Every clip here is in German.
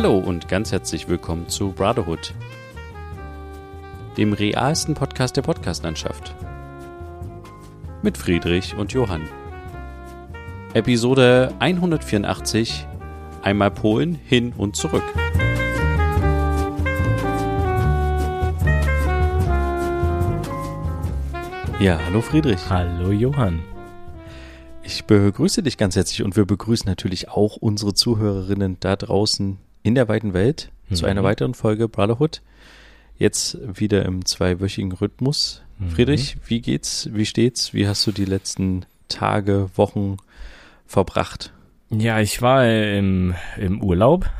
Hallo und ganz herzlich willkommen zu Brotherhood, dem realsten Podcast der Podcastlandschaft. Mit Friedrich und Johann. Episode 184 Einmal Polen hin und zurück. Ja, hallo Friedrich. Hallo Johann. Ich begrüße dich ganz herzlich und wir begrüßen natürlich auch unsere Zuhörerinnen da draußen in der weiten Welt mhm. zu einer weiteren Folge Brotherhood. Jetzt wieder im zweiwöchigen Rhythmus. Mhm. Friedrich, wie geht's? Wie steht's? Wie hast du die letzten Tage, Wochen verbracht? Ja, ich war im, im Urlaub,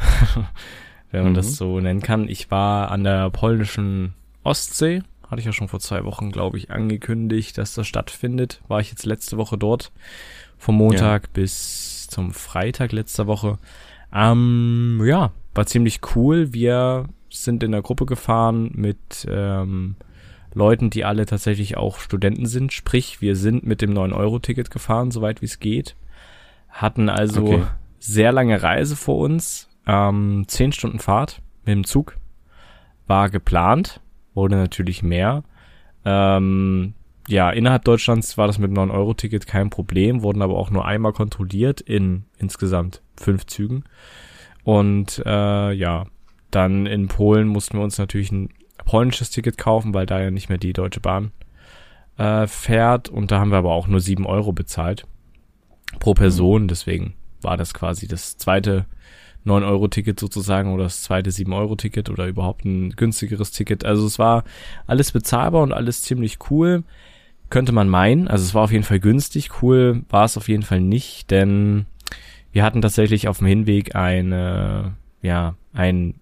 wenn man mhm. das so nennen kann. Ich war an der polnischen Ostsee. Hatte ich ja schon vor zwei Wochen, glaube ich, angekündigt, dass das stattfindet. War ich jetzt letzte Woche dort. Vom Montag ja. bis zum Freitag letzter Woche. Ähm, ja, war ziemlich cool. Wir sind in der Gruppe gefahren mit ähm, Leuten, die alle tatsächlich auch Studenten sind. Sprich, wir sind mit dem 9-Euro-Ticket gefahren, soweit wie es geht. Hatten also okay. sehr lange Reise vor uns. Ähm, zehn Stunden Fahrt mit dem Zug. War geplant, wurde natürlich mehr. Ähm, ja, innerhalb Deutschlands war das mit 9-Euro-Ticket kein Problem, wurden aber auch nur einmal kontrolliert in insgesamt fünf Zügen. Und äh, ja, dann in Polen mussten wir uns natürlich ein polnisches Ticket kaufen, weil da ja nicht mehr die Deutsche Bahn äh, fährt. Und da haben wir aber auch nur sieben Euro bezahlt pro Person. Deswegen war das quasi das zweite 9-Euro-Ticket sozusagen oder das zweite 7-Euro-Ticket oder überhaupt ein günstigeres Ticket. Also es war alles bezahlbar und alles ziemlich cool könnte man meinen. Also es war auf jeden Fall günstig. Cool war es auf jeden Fall nicht, denn wir hatten tatsächlich auf dem Hinweg eine, ja, ein,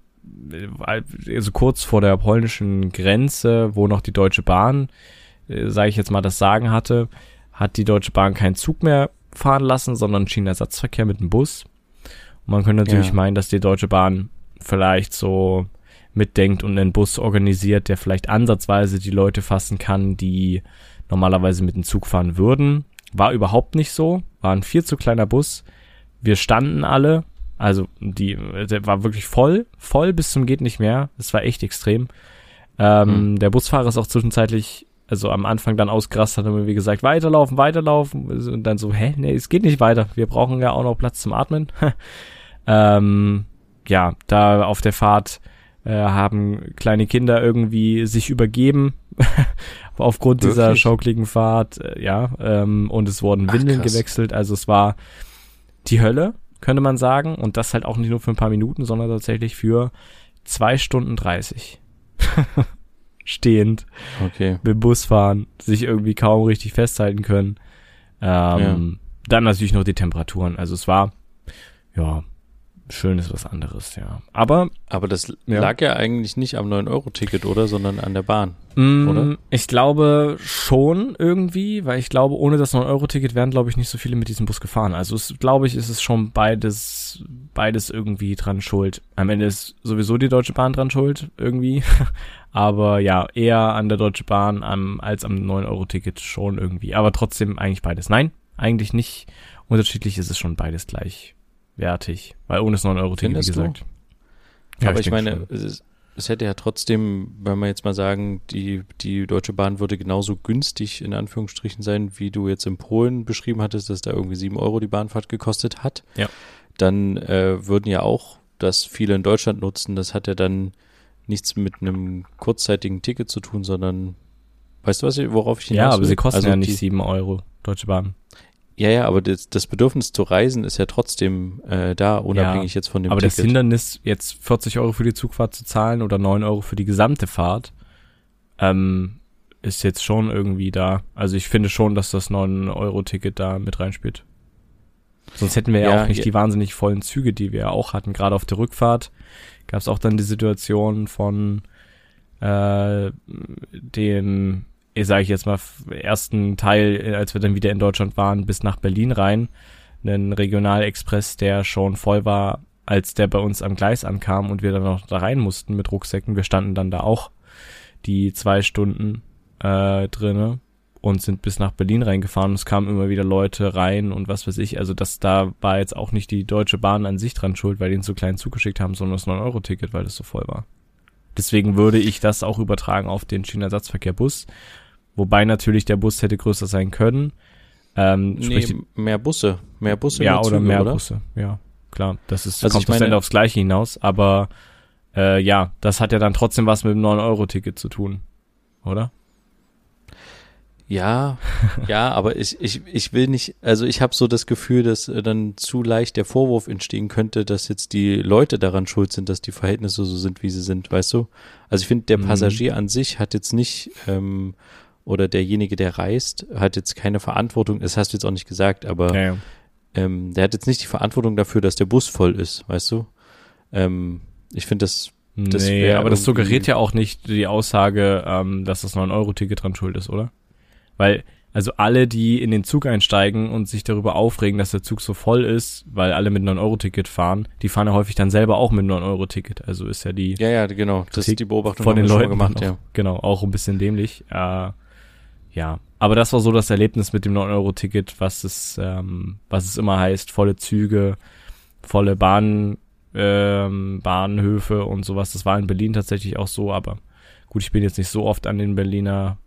also kurz vor der polnischen Grenze, wo noch die Deutsche Bahn, äh, sage ich jetzt mal, das Sagen hatte, hat die Deutsche Bahn keinen Zug mehr fahren lassen, sondern Schienenersatzverkehr mit dem Bus. Und man könnte natürlich ja. meinen, dass die Deutsche Bahn vielleicht so mitdenkt und einen Bus organisiert, der vielleicht ansatzweise die Leute fassen kann, die normalerweise mit dem Zug fahren würden. War überhaupt nicht so. War ein viel zu kleiner Bus. Wir standen alle. Also die, der war wirklich voll, voll bis zum geht nicht mehr. Das war echt extrem. Ähm, mhm. Der Busfahrer ist auch zwischenzeitlich, also am Anfang dann ausgerastet, hat immer wie gesagt, weiterlaufen, weiterlaufen. Und dann so, hä, nee, es geht nicht weiter. Wir brauchen ja auch noch Platz zum Atmen. ähm, ja, da auf der Fahrt äh, haben kleine Kinder irgendwie sich übergeben aufgrund Wirklich? dieser schaukligen Fahrt, äh, ja, ähm, und es wurden Windeln Ach, gewechselt, also es war die Hölle, könnte man sagen, und das halt auch nicht nur für ein paar Minuten, sondern tatsächlich für zwei Stunden dreißig. Stehend. Okay. Mit Bus fahren, sich irgendwie kaum richtig festhalten können. Ähm, ja. Dann natürlich noch die Temperaturen. Also es war, ja, schön ist was anderes, ja. Aber. Aber das ja. lag ja eigentlich nicht am 9-Euro-Ticket, oder? Sondern an der Bahn. Mm, oder? Ich glaube schon irgendwie, weil ich glaube, ohne das 9-Euro-Ticket wären, glaube ich, nicht so viele mit diesem Bus gefahren. Also es, glaube ich, ist es schon beides, beides irgendwie dran schuld. Am Ende ist sowieso die Deutsche Bahn dran schuld, irgendwie. Aber ja, eher an der Deutsche Bahn am, als am 9-Euro-Ticket schon irgendwie. Aber trotzdem eigentlich beides. Nein, eigentlich nicht. Unterschiedlich ist es schon beides gleich wertig. Weil ohne das 9-Euro-Ticket, wie gesagt. Ja, aber ich, ich meine, es, es, hätte ja trotzdem, wenn wir jetzt mal sagen, die, die Deutsche Bahn würde genauso günstig in Anführungsstrichen sein, wie du jetzt in Polen beschrieben hattest, dass da irgendwie 7 Euro die Bahnfahrt gekostet hat. Ja. Dann äh, würden ja auch das viele in Deutschland nutzen. Das hat ja dann nichts mit einem kurzzeitigen Ticket zu tun, sondern weißt du was, worauf ich hinaus Ja, aber will? sie kosten also ja nicht 7 Euro, Deutsche Bahn. Ja, ja, aber das, das Bedürfnis zu reisen ist ja trotzdem äh, da, unabhängig ja, jetzt von dem aber Ticket. Aber das Hindernis, jetzt 40 Euro für die Zugfahrt zu zahlen oder 9 Euro für die gesamte Fahrt, ähm, ist jetzt schon irgendwie da. Also ich finde schon, dass das 9-Euro-Ticket da mit reinspielt. Sonst hätten wir ja, ja auch nicht ja. die wahnsinnig vollen Züge, die wir auch hatten. Gerade auf der Rückfahrt gab es auch dann die Situation von äh, dem sage ich jetzt mal, ersten Teil, äh, als wir dann wieder in Deutschland waren, bis nach Berlin rein. Einen Regionalexpress, der schon voll war, als der bei uns am Gleis ankam und wir dann noch da rein mussten mit Rucksäcken. Wir standen dann da auch die zwei Stunden äh, drinne und sind bis nach Berlin reingefahren. Es kamen immer wieder Leute rein und was weiß ich. Also das da war jetzt auch nicht die Deutsche Bahn an sich dran schuld, weil die einen so kleinen zugeschickt haben, sondern das 9-Euro-Ticket, weil das so voll war. Deswegen würde ich das auch übertragen auf den Schienenersatzverkehr Bus. Wobei natürlich der Bus hätte größer sein können. Ähm, nee, mehr Busse. Mehr Busse. Ja, oder Züge, mehr oder? Busse. Ja, klar. Das ist, also kommt ich meine, aufs Gleiche hinaus. Aber äh, ja, das hat ja dann trotzdem was mit dem 9-Euro-Ticket zu tun. Oder? Ja, ja, aber ich, ich, ich will nicht, also ich habe so das Gefühl, dass äh, dann zu leicht der Vorwurf entstehen könnte, dass jetzt die Leute daran schuld sind, dass die Verhältnisse so sind, wie sie sind, weißt du? Also ich finde, der mhm. Passagier an sich hat jetzt nicht, ähm, oder derjenige, der reist, hat jetzt keine Verantwortung, das hast du jetzt auch nicht gesagt, aber ja, ja. Ähm, der hat jetzt nicht die Verantwortung dafür, dass der Bus voll ist, weißt du? Ähm, ich finde das das nee, aber das suggeriert ja auch nicht die Aussage, ähm, dass das 9-Euro-Ticket dran schuld ist, oder? Weil, also alle, die in den Zug einsteigen und sich darüber aufregen, dass der Zug so voll ist, weil alle mit 9-Euro-Ticket fahren, die fahren ja häufig dann selber auch mit 9-Euro-Ticket. Also ist ja die. Ja, ja, genau. Das ist die Beobachtung von den Leuten gemacht, auch, ja. Genau, auch ein bisschen dämlich. Äh, ja. Aber das war so das Erlebnis mit dem 9-Euro-Ticket, was es, ähm, was es immer heißt, volle Züge, volle Bahn, ähm, Bahnhöfe und sowas. Das war in Berlin tatsächlich auch so, aber gut, ich bin jetzt nicht so oft an den Berliner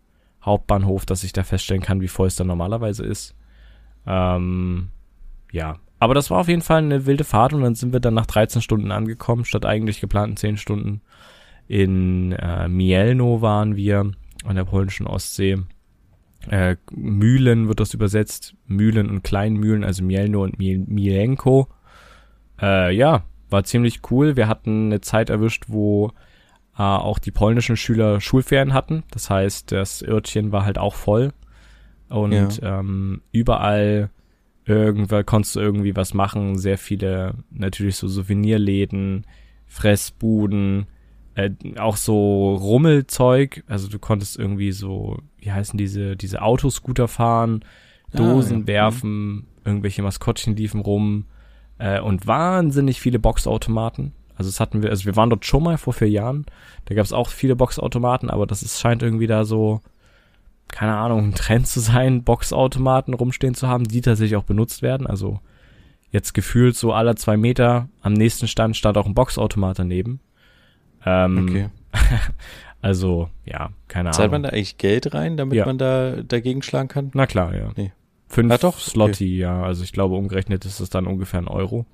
Hauptbahnhof, dass ich da feststellen kann, wie voll es da normalerweise ist. Ähm, ja, aber das war auf jeden Fall eine wilde Fahrt und dann sind wir dann nach 13 Stunden angekommen, statt eigentlich geplanten 10 Stunden. In äh, Mielno waren wir an der polnischen Ostsee. Äh, Mühlen wird das übersetzt. Mühlen und Kleinmühlen, also Mielno und Mielenko. Äh, ja, war ziemlich cool. Wir hatten eine Zeit erwischt, wo äh, auch die polnischen Schüler Schulferien hatten. Das heißt, das Örtchen war halt auch voll. Und ja. ähm, überall irgendwann konntest du irgendwie was machen. Sehr viele natürlich so Souvenirläden, Fressbuden, äh, auch so Rummelzeug. Also du konntest irgendwie so, wie heißen diese, diese Autoscooter fahren, Dosen ah, ja. werfen, mhm. irgendwelche Maskottchen liefen rum äh, und wahnsinnig viele Boxautomaten. Also das hatten wir, also wir waren dort schon mal vor vier Jahren. Da gab es auch viele Boxautomaten, aber das ist, scheint irgendwie da so, keine Ahnung, ein Trend zu sein, Boxautomaten rumstehen zu haben, die tatsächlich auch benutzt werden. Also jetzt gefühlt so alle zwei Meter am nächsten Stand stand auch ein Boxautomat daneben. Ähm, okay. also, ja, keine Ahnung. Zahlt man da eigentlich Geld rein, damit ja. man da dagegen schlagen kann? Na klar, ja. Nee. Fünf ah, doch? Slotty, okay. ja. Also ich glaube, umgerechnet ist es dann ungefähr ein Euro.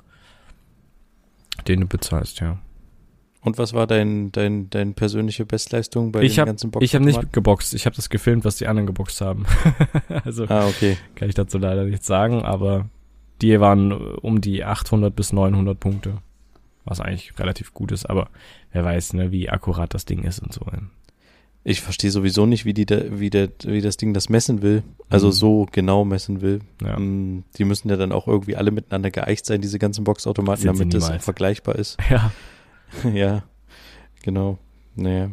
Den du bezahlst, ja. Und was war dein, dein, dein persönliche Bestleistung bei ich den hab, ganzen Boxen? Ich habe nicht geboxt. Ich habe das gefilmt, was die anderen geboxt haben. also ah, okay. kann ich dazu leider nichts sagen, aber die waren um die 800 bis 900 Punkte, was eigentlich relativ gut ist. Aber wer weiß, ne, wie akkurat das Ding ist und so. Ich verstehe sowieso nicht, wie die da, wie der, wie das Ding das messen will. Also mhm. so genau messen will. Ja. Mm, die müssen ja dann auch irgendwie alle miteinander geeicht sein, diese ganzen Boxautomaten, Sind damit das vergleichbar ist. Ja. ja, genau. Naja.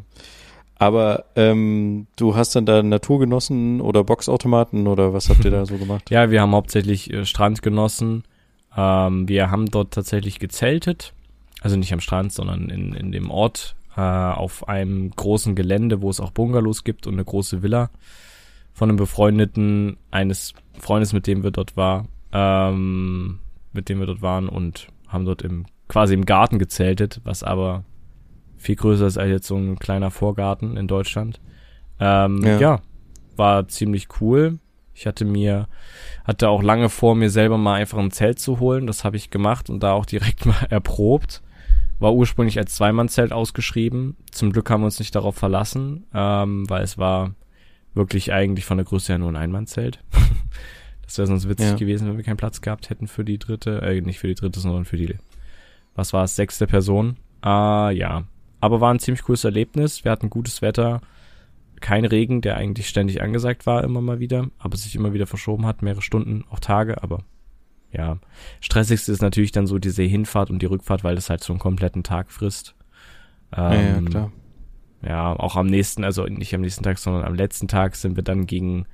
Aber ähm, du hast dann da Natur genossen oder Boxautomaten oder was habt ihr da so gemacht? Ja, wir haben hauptsächlich äh, Strand genossen. Ähm, wir haben dort tatsächlich gezeltet. Also nicht am Strand, sondern in, in dem Ort, äh, auf einem großen Gelände, wo es auch Bungalows gibt und eine große Villa von einem befreundeten eines Freundes, mit dem wir dort war, ähm, mit dem wir dort waren und haben dort im quasi im Garten gezeltet, was aber viel größer ist als jetzt so ein kleiner Vorgarten in Deutschland. Ähm, ja. ja, war ziemlich cool. Ich hatte mir, hatte auch lange vor, mir selber mal einfach ein Zelt zu holen. Das habe ich gemacht und da auch direkt mal erprobt. War ursprünglich als Zweimannzelt ausgeschrieben. Zum Glück haben wir uns nicht darauf verlassen, ähm, weil es war wirklich eigentlich von der Größe her nur ein Einmannzelt. das wäre sonst witzig ja. gewesen, wenn wir keinen Platz gehabt hätten für die dritte, äh, nicht für die dritte, sondern für die, was war es, sechste Person. Ah, ja. Aber war ein ziemlich cooles Erlebnis. Wir hatten gutes Wetter. Kein Regen, der eigentlich ständig angesagt war, immer mal wieder, aber sich immer wieder verschoben hat, mehrere Stunden, auch Tage, aber ja, stressigste ist natürlich dann so diese Hinfahrt und die Rückfahrt, weil das halt so einen kompletten Tag frisst. Ähm, ja, klar. Ja, auch am nächsten, also nicht am nächsten Tag, sondern am letzten Tag sind wir dann gegen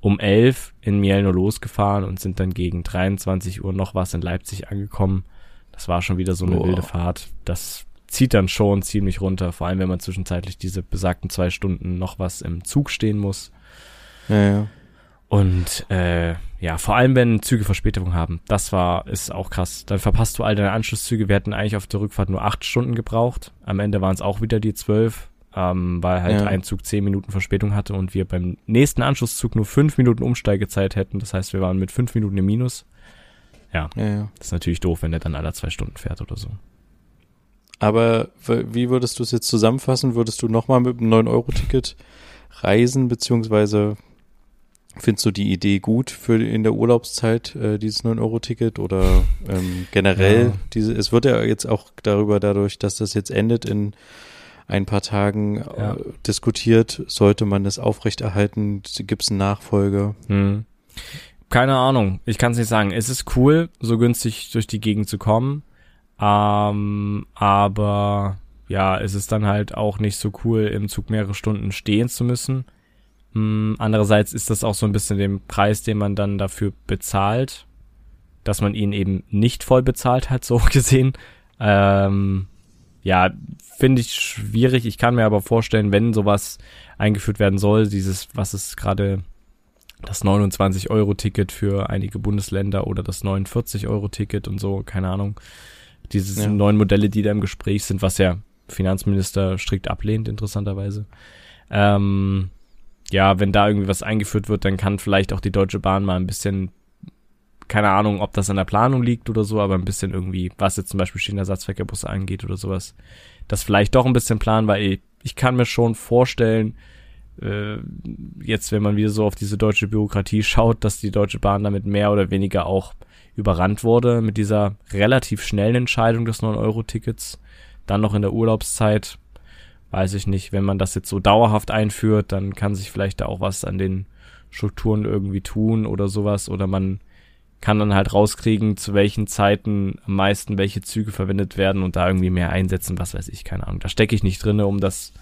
um elf in Mielno losgefahren und sind dann gegen 23 Uhr noch was in Leipzig angekommen. Das war schon wieder so eine Boah. wilde Fahrt. Das zieht dann schon ziemlich runter, vor allem wenn man zwischenzeitlich diese besagten zwei Stunden noch was im Zug stehen muss. Ja, ja. Und äh, ja, vor allem wenn Züge Verspätung haben, das war, ist auch krass. Dann verpasst du all deine Anschlusszüge. Wir hatten eigentlich auf der Rückfahrt nur acht Stunden gebraucht. Am Ende waren es auch wieder die zwölf, ähm, weil halt Ja. ein Zug zehn Minuten Verspätung hatte und wir beim nächsten Anschlusszug nur fünf Minuten Umsteigezeit hätten. Das heißt, wir waren mit fünf Minuten im Minus. ja, ja. Das ist natürlich doof, wenn der dann alle zwei Stunden fährt oder so. Aber wie würdest du es jetzt zusammenfassen? Würdest du nochmal mit einem 9-Euro-Ticket reisen, beziehungsweise findest du die Idee gut für in der Urlaubszeit, äh, dieses 9-Euro-Ticket oder ähm, generell Ja. diese, es wird ja jetzt auch darüber, dadurch, dass das jetzt endet in ein paar Tagen Ja. äh, diskutiert, sollte man das aufrechterhalten, gibt es einen Nachfolger? Hm. Keine Ahnung, ich kann es nicht sagen. Es ist cool, so günstig durch die Gegend zu kommen. Ähm, aber ja, es ist dann halt auch nicht so cool, im Zug mehrere Stunden stehen zu müssen. Hm, andererseits ist das auch so ein bisschen den Preis, den man dann dafür bezahlt, dass man ihn eben nicht voll bezahlt hat, so gesehen. Ähm, ja, finde ich schwierig. Ich kann mir aber vorstellen, wenn sowas eingeführt werden soll, dieses, was es gerade das 29-Euro-Ticket für einige Bundesländer oder das 49-Euro-Ticket und so, keine Ahnung. Diese Ja. neuen Modelle, die da im Gespräch sind, was ja Finanzminister strikt ablehnt, interessanterweise. Ähm, ja, wenn da irgendwie was eingeführt wird, dann kann vielleicht auch die Deutsche Bahn mal ein bisschen, keine Ahnung, ob das an der Planung liegt oder so, aber ein bisschen irgendwie, was jetzt zum Beispiel Schienenersatzverkehrbusse angeht oder sowas, das vielleicht doch ein bisschen planen, weil ich, ich kann mir schon vorstellen, äh, jetzt, wenn man wieder so auf diese deutsche Bürokratie schaut, dass die Deutsche Bahn damit mehr oder weniger auch überrannt wurde mit dieser relativ schnellen Entscheidung des 9-Euro-Tickets. Dann noch in der Urlaubszeit, weiß ich nicht, wenn man das jetzt so dauerhaft einführt, dann kann sich vielleicht da auch was an den Strukturen irgendwie tun oder sowas. Oder man kann dann halt rauskriegen, zu welchen Zeiten am meisten welche Züge verwendet werden und da irgendwie mehr einsetzen, was weiß ich, keine Ahnung. Da stecke ich nicht drinne, um das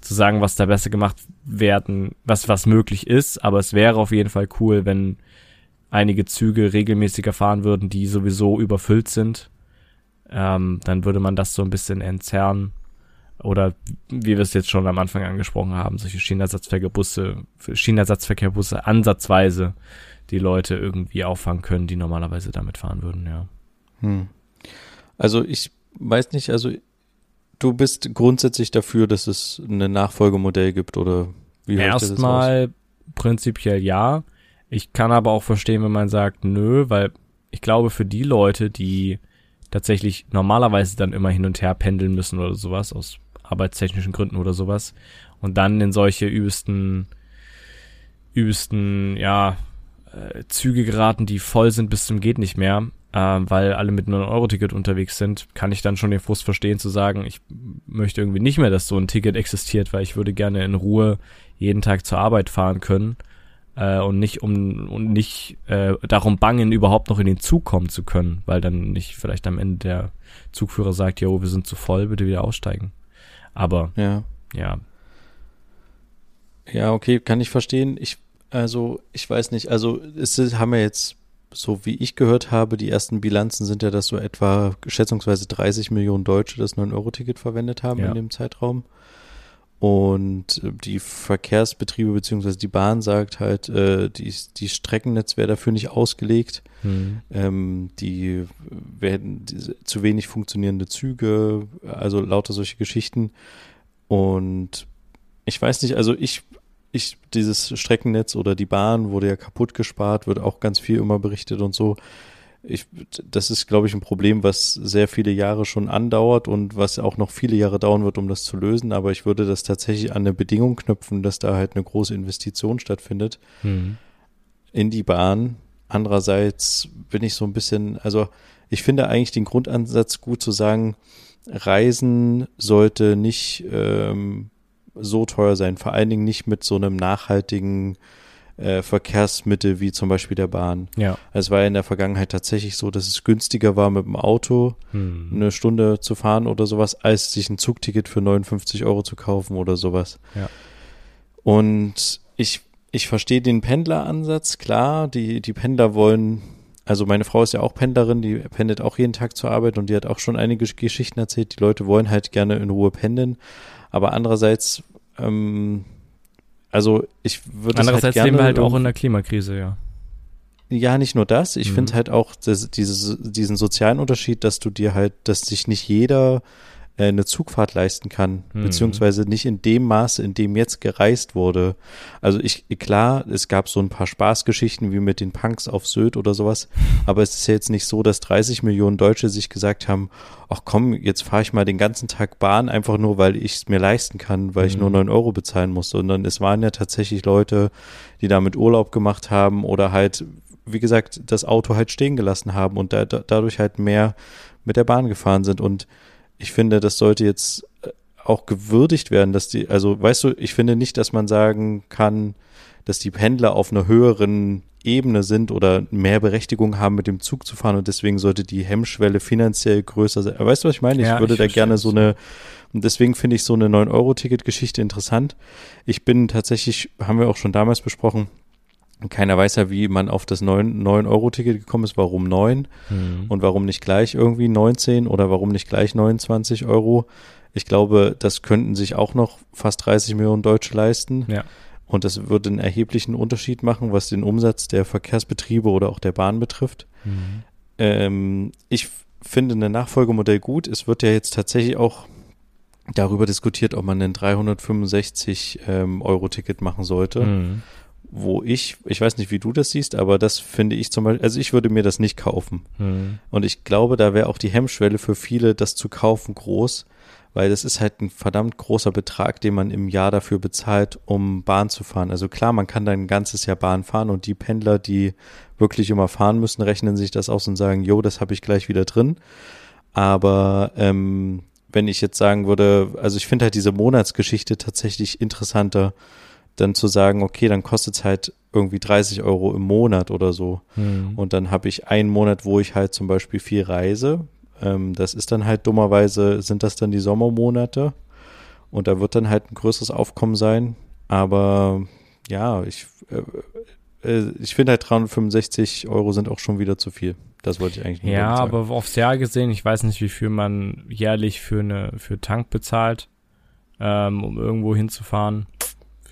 zu sagen, was da besser gemacht werden, was, was möglich ist, aber es wäre auf jeden Fall cool, wenn einige Züge regelmäßiger fahren würden, die sowieso überfüllt sind. Ähm, dann würde man das so ein bisschen entzerren. Oder wie wir es jetzt schon am Anfang angesprochen haben, solche Schienenersatzverkehrbusse, Schienenersatzverkehrbusse ansatzweise die Leute irgendwie auffangen können, die normalerweise damit fahren würden, ja. Hm. Also ich weiß nicht, also du bist grundsätzlich dafür, dass es ein Nachfolgemodell gibt oder wie? Erstmal prinzipiell ja. Ich kann aber auch verstehen, wenn man sagt, nö, weil ich glaube, für die Leute, die tatsächlich normalerweise dann immer hin und her pendeln müssen oder sowas, aus arbeitstechnischen Gründen oder sowas, und dann in solche übelsten, übelsten, ja, äh, Züge geraten, die voll sind bis zum geht nicht mehr, äh, weil alle mit einem Euro-Ticket unterwegs sind, kann ich dann schon den Frust verstehen zu sagen, ich möchte irgendwie nicht mehr, dass so ein Ticket existiert, weil ich würde gerne in Ruhe jeden Tag zur Arbeit fahren können äh, und nicht um und nicht äh, darum bangen, überhaupt noch in den Zug kommen zu können, weil dann nicht vielleicht am Ende der Zugführer sagt, jo, wir sind zu voll, bitte wieder aussteigen. Aber Ja. ja, Ja, okay, kann ich verstehen. Ich, also, ich weiß nicht, also es haben wir jetzt, so wie ich gehört habe, die ersten Bilanzen sind ja, dass so etwa schätzungsweise 30 Millionen Deutsche das 9-Euro-Ticket verwendet haben Ja. in dem Zeitraum. Und äh, die Verkehrsbetriebe beziehungsweise die Bahn sagt halt, äh, die, die Streckennetz wäre dafür nicht ausgelegt. hm. Ähm, die werden zu wenig funktionierende Züge, also lauter solche Geschichten. Und ich weiß nicht, also ich, ich, dieses Streckennetz oder die Bahn wurde ja kaputt gespart, wird auch ganz viel immer berichtet und so. Ich, das ist, glaube ich, ein Problem, was sehr viele Jahre schon andauert und was auch noch viele Jahre dauern wird, um das zu lösen. Aber ich würde das tatsächlich an eine Bedingung knüpfen, dass da halt eine große Investition stattfindet Hm. in die Bahn. Andererseits bin ich so ein bisschen, also ich finde eigentlich den Grundansatz gut zu sagen, Reisen sollte nicht ähm, so teuer sein, vor allen Dingen nicht mit so einem nachhaltigen äh, Verkehrsmittel wie zum Beispiel der Bahn. ja, Es war ja in der Vergangenheit tatsächlich so, dass es günstiger war, mit dem Auto hm. eine Stunde zu fahren oder sowas, als sich ein Zugticket für 59 Euro zu kaufen oder sowas. Ja. Und ich, ich verstehe den Pendleransatz, klar, die, die Pendler wollen, also meine Frau ist ja auch Pendlerin, die pendelt auch jeden Tag zur Arbeit und die hat auch schon einige Geschichten erzählt, die Leute wollen halt gerne in Ruhe pendeln, aber andererseits, ähm, also ich würde Andererseits halt leben wir halt auch in der Klimakrise, ja. Ja, nicht nur das. Ich Mhm. finde halt auch das, dieses, diesen sozialen Unterschied, dass du dir halt, dass sich nicht jeder eine Zugfahrt leisten kann, Mhm. beziehungsweise nicht in dem Maße, in dem jetzt gereist wurde. Also ich, klar, es gab so ein paar Spaßgeschichten wie mit den Punks auf Sylt oder sowas, aber es ist ja jetzt nicht so, dass 30 Millionen Deutsche sich gesagt haben, ach komm, jetzt fahre ich mal den ganzen Tag Bahn, einfach nur, weil ich es mir leisten kann, weil ich Mhm. nur 9 Euro bezahlen muss, sondern es waren ja tatsächlich Leute, die damit Urlaub gemacht haben oder halt, wie gesagt, das Auto halt stehen gelassen haben und da, da, dadurch halt mehr mit der Bahn gefahren sind. Und ich finde, das sollte jetzt äh, auch gewürdigt werden, dass die, also weißt du, ich finde nicht, dass man sagen kann, dass die Pendler auf einer höheren Ebene sind oder mehr Berechtigung haben, mit dem Zug zu fahren und deswegen sollte die Hemmschwelle finanziell größer sein. Weißt du, was ich meine? Ich Ja, würde ich da gerne so eine, und deswegen finde ich so eine 9-Euro-Ticket-Geschichte interessant. Ich bin tatsächlich, haben wir auch schon damals besprochen, keiner weiß ja, wie man auf das 9-Euro-Ticket gekommen ist, warum 9 Mhm. und warum nicht gleich irgendwie 19 oder warum nicht gleich 29 Euro. Ich glaube, das könnten sich auch noch fast 30 Millionen Deutsche leisten. Ja. Und das würde einen erheblichen Unterschied machen, was den Umsatz der Verkehrsbetriebe oder auch der Bahn betrifft. Mhm. Ähm, ich finde ein Nachfolgemodell gut. Es wird ja jetzt tatsächlich auch darüber diskutiert, ob man ein 365 ähm, machen sollte Mhm. Wo ich, ich weiß nicht, wie du das siehst, aber das finde ich zum Beispiel, also ich würde mir das nicht kaufen. Mhm. Und ich glaube, da wäre auch die Hemmschwelle für viele, das zu kaufen, groß, weil das ist halt ein verdammt großer Betrag, den man im Jahr dafür bezahlt, um Bahn zu fahren. Also klar, man kann dann ein ganzes Jahr Bahn fahren und die Pendler, die wirklich immer fahren müssen, rechnen sich das aus und sagen, jo, das habe ich gleich wieder drin. Aber ähm, wenn ich jetzt sagen würde, also ich finde halt diese Monatsgeschichte tatsächlich interessanter, dann zu sagen, okay, dann kostet es halt irgendwie 30 Euro im Monat oder so. Mhm. Und dann habe ich einen Monat, wo ich halt zum Beispiel viel reise. Ähm, das ist dann halt dummerweise, sind das dann die Sommermonate. Und da wird dann halt ein größeres Aufkommen sein. Aber ja, ich, äh, äh, ich finde halt 365 Euro sind auch schon wieder zu viel. Das wollte ich eigentlich nur Ja, sagen. aber aufs Jahr gesehen, ich weiß nicht, wie viel man jährlich für eine für Tank bezahlt, ähm, um irgendwo hinzufahren.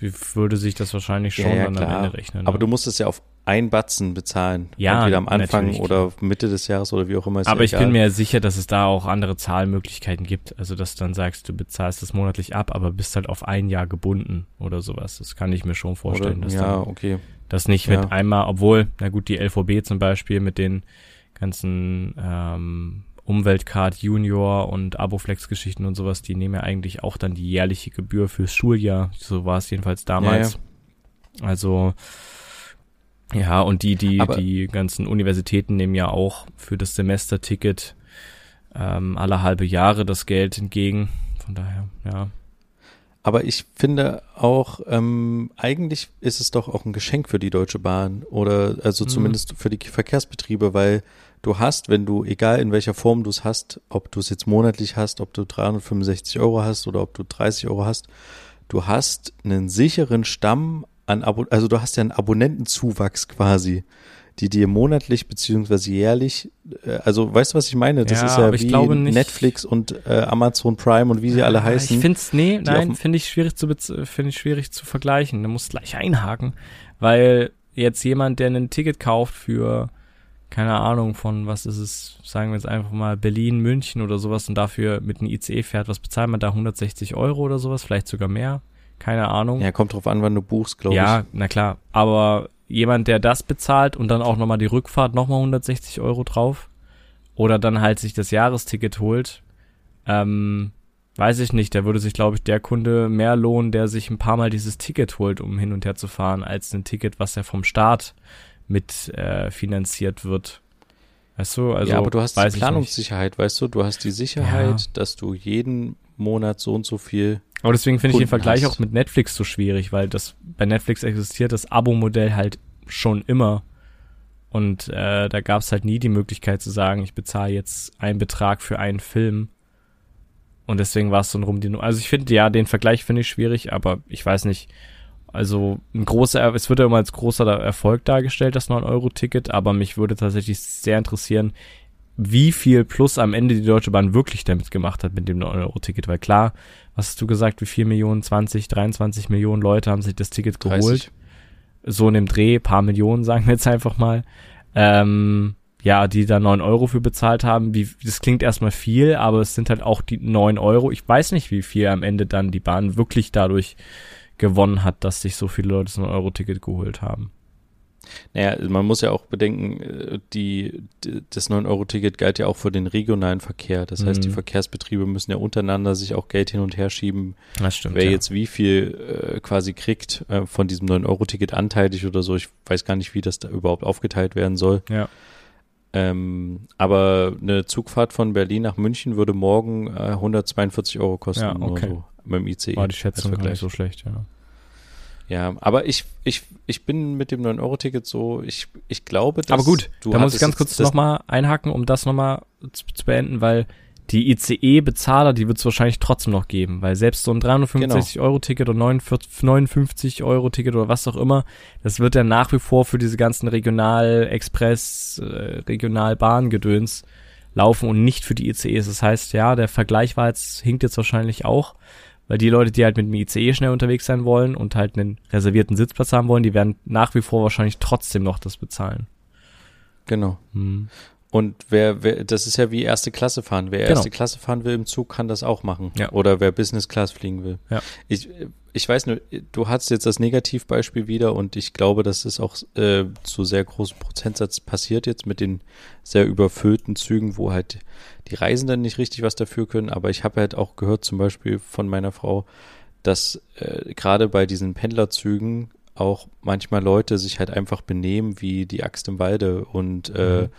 Wie würde sich das wahrscheinlich schon Ja, ja, dann am klar. Ende rechnen? Aber ne? du musst es ja auf ein Batzen bezahlen. Ja, Entweder am Anfang natürlich, oder Mitte des Jahres oder wie auch immer. Ist Aber ja ich bin mir sicher, dass es da auch andere Zahlmöglichkeiten gibt. Also, dass du dann sagst, du bezahlst das monatlich ab, aber bist halt auf ein Jahr gebunden oder sowas. Das kann ich mir schon vorstellen, oder, dass ja, dann okay. das nicht Ja. mit einmal, obwohl, na gut, die LVB zum Beispiel mit den ganzen ähm, Umweltcard Junior und Aboflex-Geschichten und sowas, die nehmen ja eigentlich auch dann die jährliche Gebühr fürs Schuljahr. So war es jedenfalls damals. Also ja, und die, die, Aber- die ganzen Universitäten nehmen ja auch für das Semesterticket ähm, alle halbe Jahre das Geld entgegen. Von daher, ja. Aber ich finde auch, ähm, eigentlich ist es doch auch ein Geschenk für die Deutsche Bahn oder also Mhm. zumindest für die Verkehrsbetriebe, weil du hast, wenn du, egal in welcher Form du es hast, ob du es jetzt monatlich hast, ob du 365 Euro hast oder ob du 30 Euro hast, du hast einen sicheren Stamm an Abo, also du hast ja einen Abonnentenzuwachs quasi, die dir monatlich beziehungsweise jährlich, äh, also weißt du, was ich meine? Das Ja, ist ja wie Netflix und äh, Amazon Prime und wie sie alle Ah, heißen. Ich finde es, nee, nein, finde ich schwierig zu finde ich schwierig zu vergleichen. Du musst gleich einhaken, weil jetzt jemand, der ein Ticket kauft für keine Ahnung von was ist es, sagen wir jetzt einfach mal Berlin, München oder sowas und dafür mit einem ICE fährt, was bezahlt man da 160 Euro oder sowas, vielleicht sogar mehr, keine Ahnung. ja, kommt drauf an, wann du buchst, glaube ich. Ja, na klar. Aber jemand, der das bezahlt und dann auch nochmal die Rückfahrt nochmal 160 Euro drauf oder dann halt sich das Jahresticket holt, ähm, weiß ich nicht. Da würde sich, glaube ich, der Kunde mehr lohnen, der sich ein paar Mal dieses Ticket holt, um hin und her zu fahren, als ein Ticket, was ja vom Staat mit äh, finanziert wird. Weißt du, also ja, aber du hast die. Planungssicherheit, weißt du? Du hast die Sicherheit, Ja. dass du jeden Monat so und so viel. Aber deswegen finde ich den Vergleich hast. auch mit Netflix so schwierig, weil das bei Netflix existiert das Abo-Modell halt schon immer. Und äh, da gab es halt nie die Möglichkeit zu sagen, ich bezahle jetzt einen Betrag für einen Film. Und deswegen war es so ein Rumdino. Also ich finde, ja, den Vergleich finde ich schwierig, aber ich weiß nicht. Also ein großer, es wird ja immer als großer Erfolg dargestellt, das 9-Euro-Ticket, aber mich würde tatsächlich sehr interessieren, wie viel plus am Ende die Deutsche Bahn wirklich damit gemacht hat mit dem 9-Euro-Ticket. Weil klar, was hast du gesagt, wie viel Millionen, 20, 23 Millionen Leute haben sich das Ticket geholt? 30. So in dem Dreh, paar Millionen, sagen wir jetzt einfach mal. Ähm, ja, die da neun Euro für bezahlt haben. Wie, das klingt erstmal viel, aber es sind halt auch die neun Euro. Ich weiß nicht, wie viel am Ende dann die Bahn wirklich dadurch gewonnen hat, dass sich so viele Leute das 9-Euro-Ticket geholt haben. Naja, man muss ja auch bedenken, äh, die, das 9-Euro-Ticket galt ja auch für den regionalen Verkehr. Das heißt, die mhm. Verkehrsbetriebe müssen ja untereinander sich auch Geld hin und her schieben. Das stimmt. Wer ja. jetzt wie viel äh, quasi kriegt äh, von diesem 9-Euro-Ticket anteilig oder so, ich weiß gar nicht, wie das da überhaupt aufgeteilt werden soll. Ja. Ähm, aber eine Zugfahrt von Berlin nach München würde morgen äh, 142 Euro kosten. Ja, okay. So, mit dem ICE. War die Schätzung gar nicht so schlecht, ja. Ja, aber ich, ich, ich bin mit dem 9-Euro-Ticket so, ich, ich glaube, dass Aber gut, da muss ich ganz kurz nochmal einhaken, um das nochmal zu, zu beenden, weil die ICE-Bezahler, die wird es wahrscheinlich trotzdem noch geben, weil selbst so ein 365-Euro-Ticket genau. oder 59-Euro-Ticket oder was auch immer, das wird ja nach wie vor für diese ganzen Regional-Express, äh, Regionalbahn-Gedöns laufen und nicht für die ICEs. Das heißt, ja, der Vergleich war jetzt, hinkt jetzt wahrscheinlich auch, weil die Leute, die halt mit dem ICE schnell unterwegs sein wollen und halt einen reservierten Sitzplatz haben wollen, die werden nach wie vor wahrscheinlich trotzdem noch das bezahlen. Genau. Hm. Und wer, wer, das ist ja wie erste Klasse fahren. Wer genau. erste Klasse fahren will im Zug, kann das auch machen. Ja. Oder wer Business Class fliegen will. Ja. Ich, ich weiß nur, du hast jetzt das Negativbeispiel wieder und ich glaube, dass es auch äh, zu sehr großem Prozentsatz passiert jetzt mit den sehr überfüllten Zügen, wo halt die Reisenden nicht richtig was dafür können. Aber ich habe halt auch gehört, zum Beispiel von meiner Frau, dass äh, gerade bei diesen Pendlerzügen auch manchmal Leute sich halt einfach benehmen wie die Axt im Walde und äh, mhm.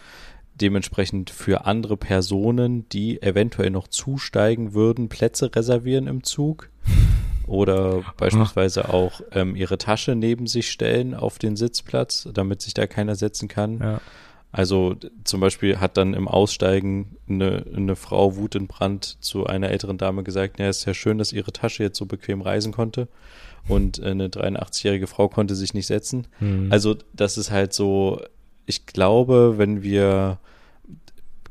Dementsprechend für andere Personen, die eventuell noch zusteigen würden, Plätze reservieren im Zug oder beispielsweise auch ähm, ihre Tasche neben sich stellen auf den Sitzplatz, damit sich da keiner setzen kann. Ja. Also zum Beispiel hat dann im Aussteigen eine, eine Frau wutentbrannt zu einer älteren Dame gesagt, ja, es ist ja schön, dass ihre Tasche jetzt so bequem reisen konnte. Und eine 83-jährige Frau konnte sich nicht setzen. Mhm. Also das ist halt so, ich glaube, wenn wir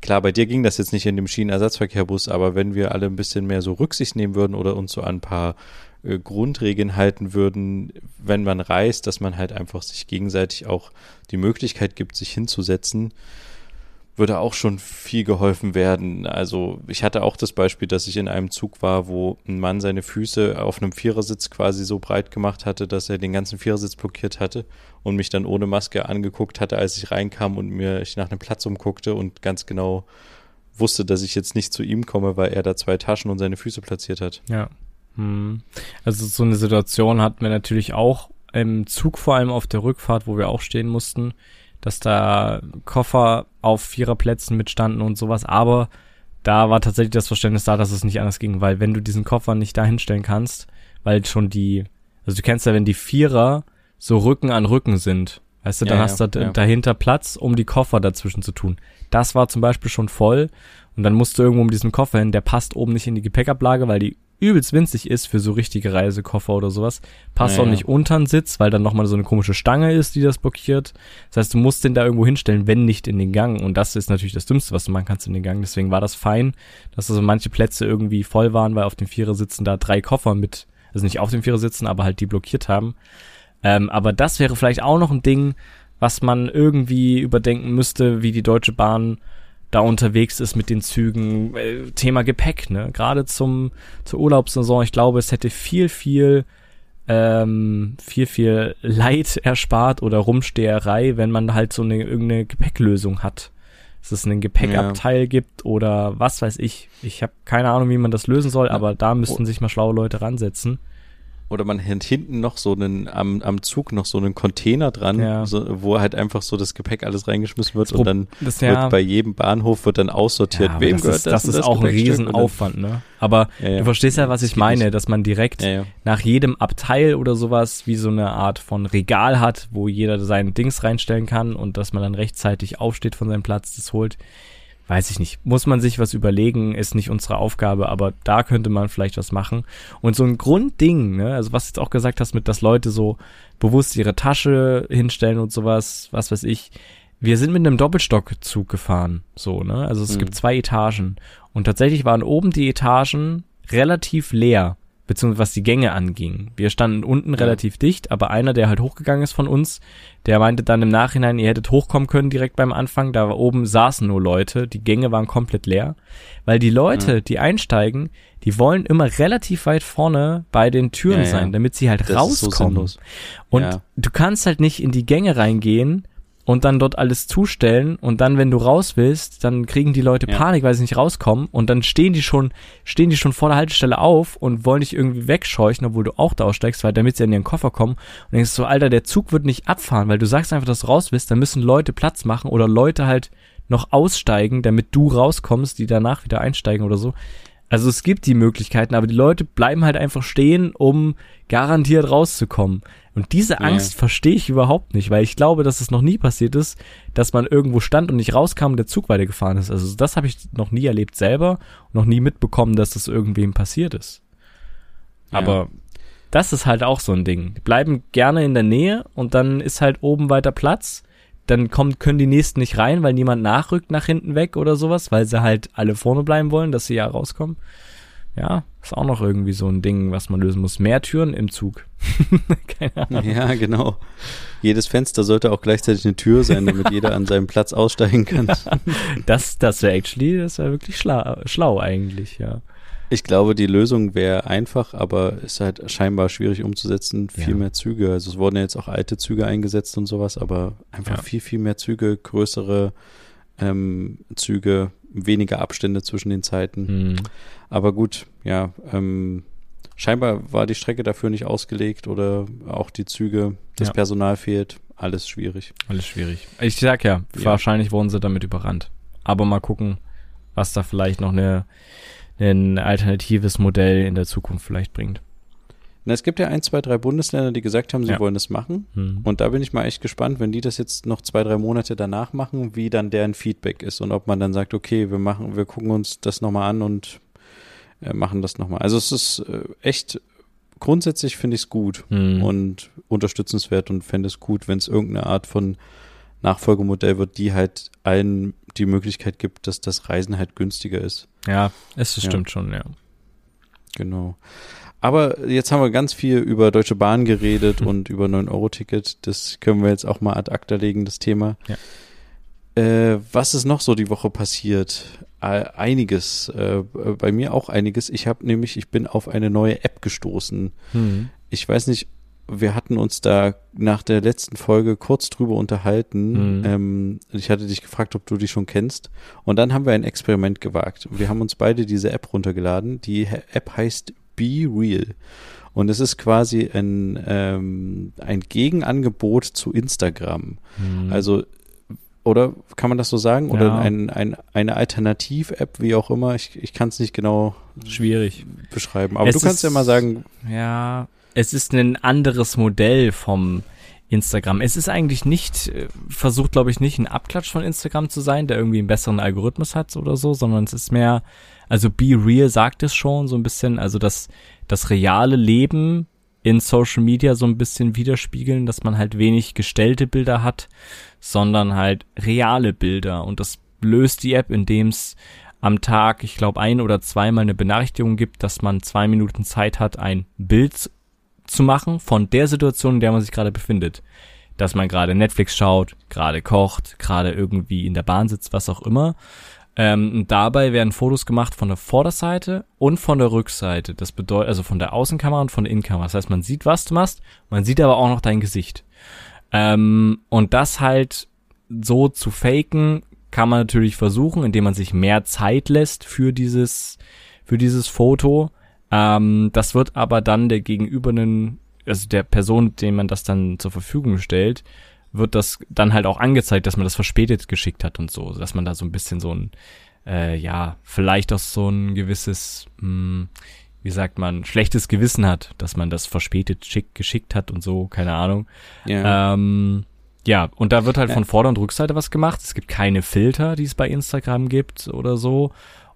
klar, bei dir ging das jetzt nicht in dem Schienenersatzverkehrbus, aber wenn wir alle ein bisschen mehr so Rücksicht nehmen würden oder uns so ein paar äh, Grundregeln halten würden, wenn man reist, dass man halt einfach sich gegenseitig auch die Möglichkeit gibt, sich hinzusetzen, würde auch schon viel geholfen werden. Also ich hatte auch das Beispiel, dass ich in einem Zug war, wo ein Mann seine Füße auf einem Vierersitz quasi so breit gemacht hatte, dass er den ganzen Vierersitz blockiert hatte und mich dann ohne Maske angeguckt hatte, als ich reinkam und mir ich nach einem Platz umguckte und ganz genau wusste, dass ich jetzt nicht zu ihm komme, weil er da zwei Taschen und seine Füße platziert hat. Ja. Hm. Also so eine Situation hatten wir natürlich auch im Zug, vor allem auf der Rückfahrt, wo wir auch stehen mussten, dass da Koffer auf Viererplätzen mitstanden und sowas, aber da war tatsächlich das Verständnis da, dass es nicht anders ging, weil wenn du diesen Koffer nicht da hinstellen kannst, weil schon die, also du kennst ja, wenn die Vierer so Rücken an Rücken sind, weißt du, dann ja, hast du ja, ja. dahinter Platz, um die Koffer dazwischen zu tun. Das war zum Beispiel schon voll und dann musst du irgendwo um diesen Koffer hin, der passt oben nicht in die Gepäckablage, weil die übelst winzig ist für so richtige Reisekoffer oder sowas. Passt ja, auch nicht unter den Sitz, weil dann nochmal so eine komische Stange ist, die das blockiert. Das heißt, du musst den da irgendwo hinstellen, wenn nicht in den Gang. Und das ist natürlich das Dümmste, was du machen kannst in den Gang. Deswegen war das fein, dass also manche Plätze irgendwie voll waren, weil auf dem Vierer sitzen da drei Koffer mit, also nicht auf dem Vierer sitzen, aber halt die blockiert haben. Ähm, aber das wäre vielleicht auch noch ein Ding, was man irgendwie überdenken müsste, wie die Deutsche Bahn da unterwegs ist mit den Zügen. Äh, Thema Gepäck, ne? Gerade zum zur Urlaubssaison. Ich glaube, es hätte viel, viel, ähm, viel, viel Leid erspart oder Rumsteherei, wenn man halt so eine irgendeine Gepäcklösung hat. Dass es einen Gepäckabteil ja. gibt oder was weiß ich. Ich habe keine Ahnung, wie man das lösen soll, aber da müssten sich mal schlaue Leute ransetzen oder man hat hinten noch so einen, am, am Zug noch so einen Container dran, ja. so, wo halt einfach so das Gepäck alles reingeschmissen wird das und dann das, ja. wird bei jedem Bahnhof wird dann aussortiert, ja, wem das gehört ist, das. Das ist auch ein Riesenaufwand, ne? Aber du verstehst ja, was ich meine, dass man direkt nach jedem Abteil oder sowas wie so eine Art von Regal hat, wo jeder sein Dings reinstellen kann und dass man dann rechtzeitig aufsteht von seinem Platz, das holt weiß ich nicht, muss man sich was überlegen, ist nicht unsere Aufgabe, aber da könnte man vielleicht was machen. Und so ein Grundding, ne, also was du jetzt auch gesagt hast, mit dass Leute so bewusst ihre Tasche hinstellen und sowas, was weiß ich, wir sind mit einem Doppelstockzug gefahren, so, ne? Also es mhm. gibt zwei Etagen. Und tatsächlich waren oben die Etagen relativ leer beziehungsweise was die Gänge anging. Wir standen unten ja. relativ dicht, aber einer, der halt hochgegangen ist von uns, der meinte dann im Nachhinein, ihr hättet hochkommen können direkt beim Anfang, da oben saßen nur Leute, die Gänge waren komplett leer, weil die Leute, ja. die einsteigen, die wollen immer relativ weit vorne bei den Türen ja, sein, damit sie halt das rauskommen. So und du kannst halt nicht in die Gänge reingehen und dann dort alles zustellen und dann, wenn du raus willst, dann kriegen die Leute ja. Panik, weil sie nicht rauskommen und dann stehen die schon, stehen die schon vor der Haltestelle auf und wollen dich irgendwie wegscheuchen, obwohl du auch da aussteigst, weil damit sie in ihren Koffer kommen und denkst so, Alter, der Zug wird nicht abfahren, weil du sagst einfach, dass du raus willst, dann müssen Leute Platz machen oder Leute halt noch aussteigen, damit du rauskommst, die danach wieder einsteigen oder so. Also es gibt die Möglichkeiten, aber die Leute bleiben halt einfach stehen, um garantiert rauszukommen. Und diese Angst ja. verstehe ich überhaupt nicht, weil ich glaube, dass es noch nie passiert ist, dass man irgendwo stand und nicht rauskam und der Zug weitergefahren ist. Also das habe ich noch nie erlebt selber und noch nie mitbekommen, dass das irgendwem passiert ist. Ja. Aber das ist halt auch so ein Ding. Die bleiben gerne in der Nähe und dann ist halt oben weiter Platz. Dann kommt, können die nächsten nicht rein, weil niemand nachrückt nach hinten weg oder sowas, weil sie halt alle vorne bleiben wollen, dass sie ja rauskommen. Ja, ist auch noch irgendwie so ein Ding, was man lösen muss. Mehr Türen im Zug. Keine Ahnung. Ja, genau. Jedes Fenster sollte auch gleichzeitig eine Tür sein, damit jeder an seinem Platz aussteigen kann. Das, das wäre actually, das wäre wirklich schlau, schlau eigentlich, ja. Ich glaube, die Lösung wäre einfach, aber ist halt scheinbar schwierig umzusetzen. Viel ja. mehr Züge. Also es wurden ja jetzt auch alte Züge eingesetzt und sowas, aber einfach ja. viel, viel mehr Züge, größere ähm, Züge, weniger Abstände zwischen den Zeiten. Mhm. Aber gut, ja, ähm, scheinbar war die Strecke dafür nicht ausgelegt oder auch die Züge, das ja. Personal fehlt. Alles schwierig. Alles schwierig. Ich sag ja, ja, wahrscheinlich wurden sie damit überrannt. Aber mal gucken, was da vielleicht noch eine, ein alternatives Modell in der Zukunft vielleicht bringt. Na, es gibt ja ein, zwei, drei Bundesländer, die gesagt haben, sie ja. wollen das machen. Hm. Und da bin ich mal echt gespannt, wenn die das jetzt noch zwei, drei Monate danach machen, wie dann deren Feedback ist und ob man dann sagt, okay, wir machen, wir gucken uns das nochmal an und äh, machen das nochmal. Also es ist äh, echt, grundsätzlich finde ich es gut hm. und unterstützenswert und fände es gut, wenn es irgendeine Art von Nachfolgemodell wird, die halt allen die Möglichkeit gibt, dass das Reisen halt günstiger ist. Ja, es stimmt ja. schon, ja. Genau. Aber jetzt haben wir ganz viel über Deutsche Bahn geredet und über 9-Euro-Ticket. Das können wir jetzt auch mal ad acta legen, das Thema. Ja. Äh, was ist noch so die Woche passiert? Äh, einiges. Äh, bei mir auch einiges. Ich habe nämlich, ich bin auf eine neue App gestoßen. Mhm. Ich weiß nicht, wir hatten uns da nach der letzten Folge kurz drüber unterhalten. Mhm. Ähm, ich hatte dich gefragt, ob du die schon kennst. Und dann haben wir ein Experiment gewagt. Wir haben uns beide diese App runtergeladen. Die App heißt Be Real. Und es ist quasi ein, ähm, ein Gegenangebot zu Instagram. Mhm. Also, oder kann man das so sagen? Ja. Oder ein, ein, eine Alternativ-App, wie auch immer. Ich, ich kann es nicht genau schwierig beschreiben. Aber es du kannst ist, ja mal sagen. Ja, es ist ein anderes Modell vom Instagram. Es ist eigentlich nicht, äh, versucht glaube ich nicht ein Abklatsch von Instagram zu sein, der irgendwie einen besseren Algorithmus hat oder so, sondern es ist mehr also Be Real sagt es schon so ein bisschen, also das, das reale Leben in Social Media so ein bisschen widerspiegeln, dass man halt wenig gestellte Bilder hat, sondern halt reale Bilder. Und das löst die App, indem es am Tag, ich glaube, ein oder zweimal eine Benachrichtigung gibt, dass man zwei Minuten Zeit hat, ein Bild zu machen von der Situation, in der man sich gerade befindet. Dass man gerade Netflix schaut, gerade kocht, gerade irgendwie in der Bahn sitzt, was auch immer. Ähm, dabei werden Fotos gemacht von der Vorderseite und von der Rückseite. Das bedeutet, also von der Außenkamera und von der Innenkamera. Das heißt, man sieht, was du machst, man sieht aber auch noch dein Gesicht. Ähm, und das halt so zu faken, kann man natürlich versuchen, indem man sich mehr Zeit lässt für dieses, für dieses Foto. Ähm, das wird aber dann der gegenübernen, also der Person, dem man das dann zur Verfügung stellt, wird das dann halt auch angezeigt, dass man das verspätet geschickt hat und so, dass man da so ein bisschen so ein, äh, ja, vielleicht auch so ein gewisses, mh, hm, wie sagt man, schlechtes Gewissen hat, dass man das verspätet schick, geschickt hat und so, keine Ahnung. Ja. Ähm, ja, und da wird halt ja. von Vorder- und Rückseite was gemacht. Es gibt keine Filter, die es bei Instagram gibt oder so.